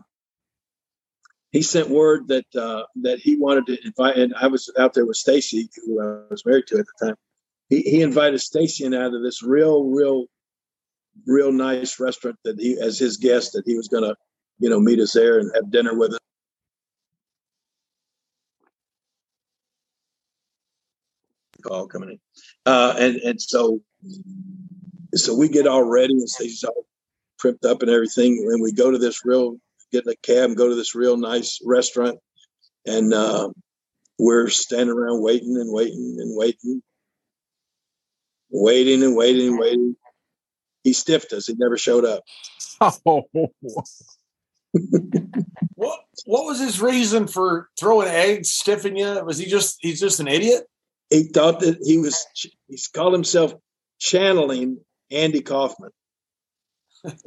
he sent word that uh, that he wanted to invite, and I was out there with Stacy, who I was married to at the time. He, he invited Stacy and out of this real, real, real nice restaurant that he, as his guest, that he was going to, you know, meet us there and have dinner with us. Call coming in, uh, and and so so we get all ready and Stacy's all pripped up and everything, and we go to this real get in a cab and go to this real nice restaurant. And uh, we're standing around waiting and waiting and waiting, waiting and waiting and waiting. He stiffed us. He never showed up. Oh. *laughs* what What was his reason for throwing eggs, stiffing you? Was he just he's just an idiot? He thought that he was. He's called himself channeling Andy Kaufman,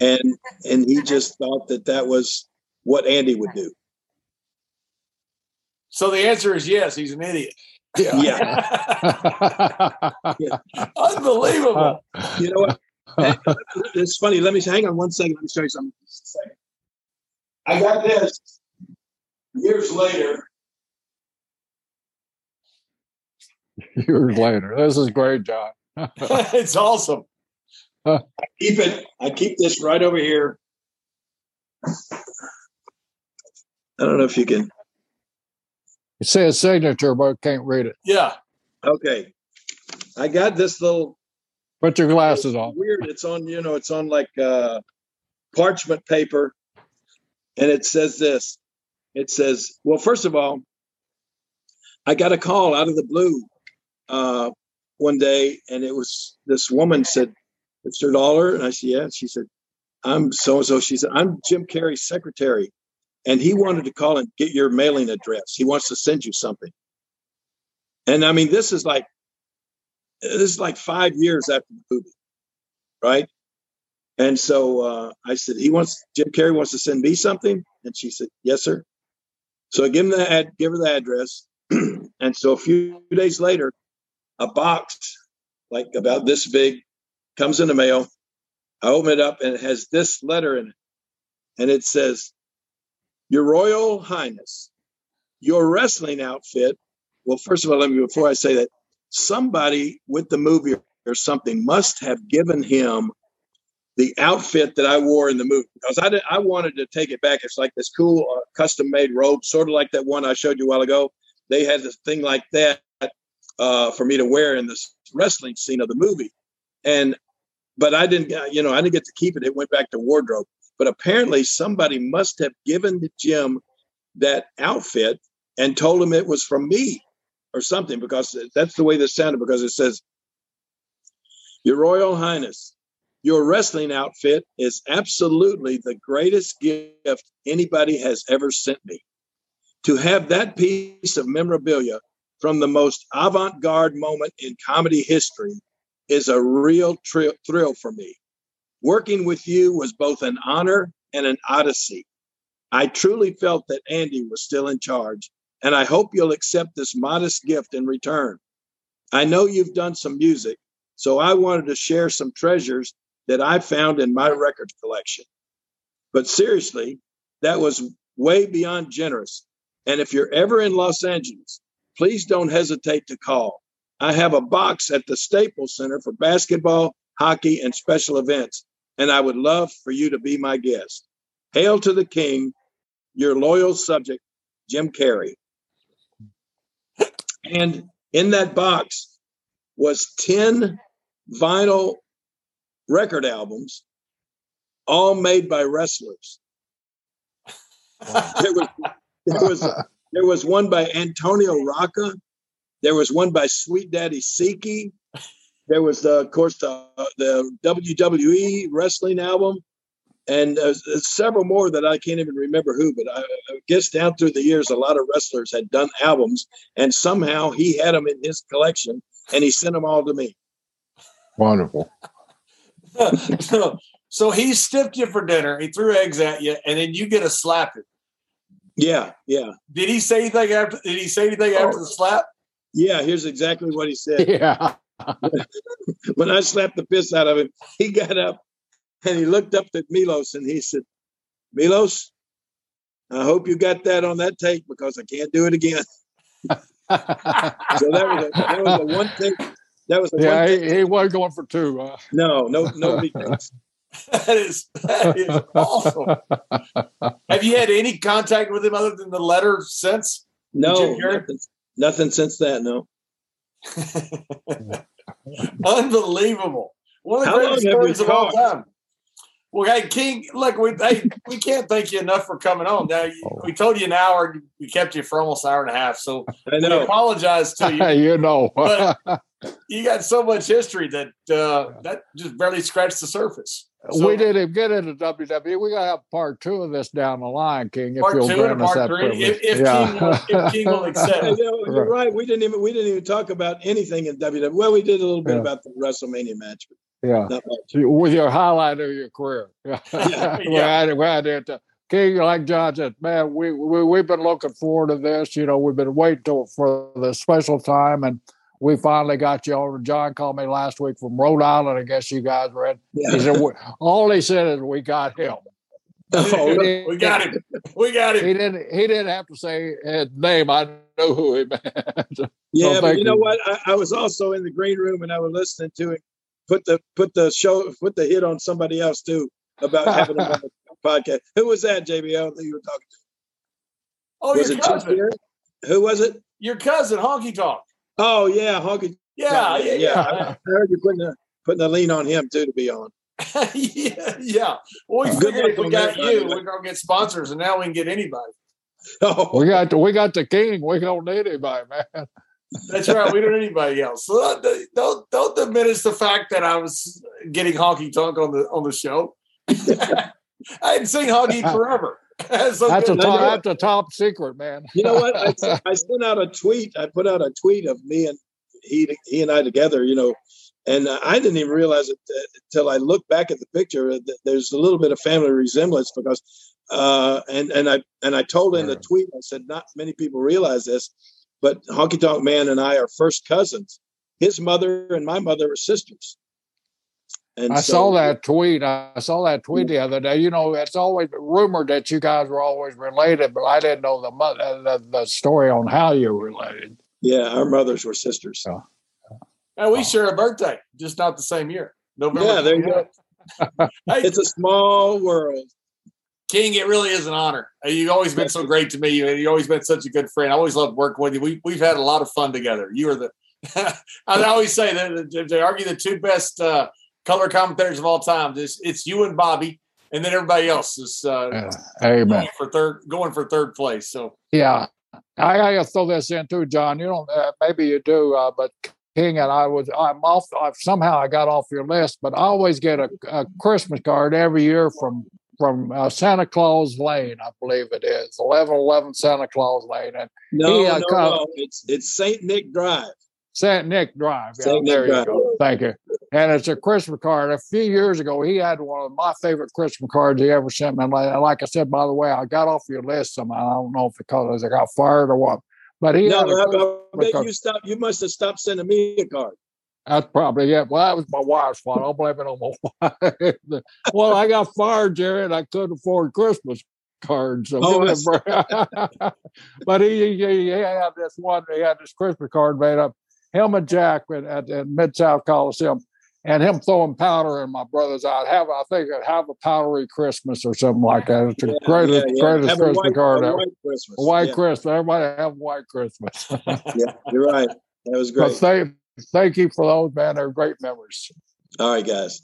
and and he just thought that that was what Andy would do. So the answer is yes, he's an idiot. Yeah. *laughs* yeah. Unbelievable. Uh, you know what? It's funny. Let me hang on one second. Let me show you something. I got this years later. *laughs* Years later. This is great, John. *laughs* it's awesome. I keep it. I keep this right over here. I don't know if you can. It says signature, but I can't read it. Yeah. Okay. I got this little. Put your glasses on. Weird. It's on. You know, it's on like uh, parchment paper, and it says this. It says, well, first of all, I got a call out of the blue uh, one day, and it was this woman said, "Mr. Lawler," and I said, "Yeah." She said, "I'm so and so." She said, "I'm Jim Carrey's secretary." And he wanted to call and get your mailing address. He wants to send you something. And I mean, this is like this is like five years after the movie, right? And so uh, I said, he wants Jim Carrey wants to send me something, and she said, yes, sir. So I give him the ad, give her the address, *clears throat* and so a few days later, a box like about this big comes in the mail. I open it up and it has this letter in it, and it says, your Royal Highness, your wrestling outfit. Well, first of all, let me before I say that, somebody with the movie or something must have given him the outfit that I wore in the movie because I did, I wanted to take it back. It's like this cool uh, custom made robe, sort of like that one I showed you a while ago. They had this thing like that uh, for me to wear in this wrestling scene of the movie, and but I didn't, you know, I didn't get to keep it. It went back to wardrobe. But apparently, somebody must have given the Jim that outfit and told him it was from me or something because that's the way this sounded. Because it says, Your Royal Highness, your wrestling outfit is absolutely the greatest gift anybody has ever sent me. To have that piece of memorabilia from the most avant garde moment in comedy history is a real tri- thrill for me. Working with you was both an honor and an odyssey. I truly felt that Andy was still in charge, and I hope you'll accept this modest gift in return. I know you've done some music, so I wanted to share some treasures that I found in my record collection. But seriously, that was way beyond generous. And if you're ever in Los Angeles, please don't hesitate to call. I have a box at the Staples Center for basketball, hockey, and special events, and I would love for you to be my guest. Hail to the King, your loyal subject, Jim Carrey. And in that box was 10 vinyl record albums, all made by wrestlers. there was there was there was one by Antonio Rocca. There was one by Sweet Daddy Siki. There was, the, of course, the the WWE wrestling album, and uh, several more that I can't even remember who. But I, I guess down through the years, a lot of wrestlers had done albums, and somehow he had them in his collection, and he sent them all to me. Wonderful. so, *laughs* so he stiffed you for dinner. He threw eggs at you, and then you get a slapping. Yeah, yeah. Did he say anything after? Did he say anything oh. after the slap? Yeah, here's exactly what he said. *laughs* Yeah. *laughs* when I slapped the piss out of him, he got up and he looked up at Milos and he said, Milos, I hope you got that on that tape because I can't do it again. *laughs* so that was a, that was the one *laughs* thing. That was the yeah. One he, he wasn't going for two. Uh. No, no, no that is that is awesome. Have you had any contact with him other than the letter since? No, nothing, nothing since that. No. *laughs* Unbelievable. One of the How greatest stories of all time. Well, hey, King, look, we hey, we can't thank you enough for coming on. Now, we told you an hour, we kept you for almost an hour and a half. So I know. we apologize to you. *laughs* you know, but *laughs* you got so much history that uh, that just barely scratched the surface. So, we didn't get into WWE. We got to have part two of this down the line, King. If you'll grant us that three, if, if, yeah. King will, if King will accept. *laughs* you know, you're right. We didn't even we didn't even talk about anything in WWE. Well, we did a little bit yeah. about the WrestleMania match. yeah, with your highlight of your career. *laughs* *laughs* yeah, yeah. we had, we had King, like John said, man, we, we we've been looking forward to this. You know, we've been waiting for the special time and we finally got you over. John called me last week from Rhode Island. I guess you guys were in. Yeah. He said, all he said is, we got him. *laughs* Oh, we got him. We got him. He didn't. He didn't have to say his name. I know who he *laughs* meant. yeah, so but you, you know what? I, I, was also in the green room and I was listening to him put the put the show put the hit on somebody else too about *laughs* having a podcast. Who was that, JB? I don't think you were talking to. Oh, was your cousin. Who was it? Your cousin, Honky Tonk. Oh yeah, Honky. Yeah, yeah, yeah. yeah. I heard you putting a putting a lean on him too to be on. *laughs* yeah, yeah. Well, we figured if we got you, we're gonna get sponsors, and now we can get anybody. Oh. We got we got the king. We don't need anybody, man. That's right. We don't need anybody else. So uh, don't don't diminish the fact that I was getting honky tonk on the on the show. *laughs* I hadn't seen honky forever. *laughs* that's, a top, that's a top secret, man. you know what? I, *laughs* I sent out a tweet. I put out a tweet of me and he he and I together. You know, and I didn't even realize it until I looked back at the picture. That there's a little bit of family resemblance because, uh, and and I and I told in the tweet. I said not many people realize this, but Honky Tonk Man and I are first cousins. His mother and my mother are sisters. And I so, saw that tweet. I saw that tweet the other day. You know, it's always rumored that you guys were always related, but I didn't know the the, the story on how you were related. Yeah, our mothers were sisters. Oh. And we share a birthday, just not the same year. November. Yeah, there you go. *laughs* it's a small world. King, it really is an honor. You've always been so great to me. You've always been such a good friend. I always loved working with you. We, we've had a lot of fun together. You are the, *laughs* I always say that they argue the two best uh, color commentators of all time. This it's you and Bobby, and then everybody else is uh, going for third, going for third place. So yeah, I gotta throw this in too, John. You don't, uh, maybe you do, uh, but King and I was I'm off. I, somehow I got off your list, but I always get a, a Christmas card every year from from uh, Santa Claus Lane, I believe it is eleven eleven Santa Claus Lane, and no, he, uh, no, no, it's it's Saint Nick Drive. Saint Nick Drive. Yeah, Saint Nick Drive. Thank you. And it's a Christmas card. A few years ago, he had one of my favorite Christmas cards he ever sent me. And like, I said, by the way, I got off your list somehow. I don't know if it because I got fired or what. But he no, had I, I bet you stopped. You must have stopped sending me a card. That's probably it. Well, that was my wife's fault. I'll blame it on my wife. *laughs* well, I got fired, Jerry, and I couldn't afford Christmas cards. Oh, *laughs* but he, he, he had this one. He had this Christmas card made up. Him and Jack at, at, at Mid South Coliseum and him throwing powder in my brother's eye. Have I think I'd have a powdery Christmas or something like that. It's the yeah, greatest yeah, yeah. greatest have Christmas white, card ever. White Christmas. A white Christmas. Everybody have a white Christmas. *laughs* yeah, you're right. That was great. But thank, thank you for those, man. They're great memories. All right, guys.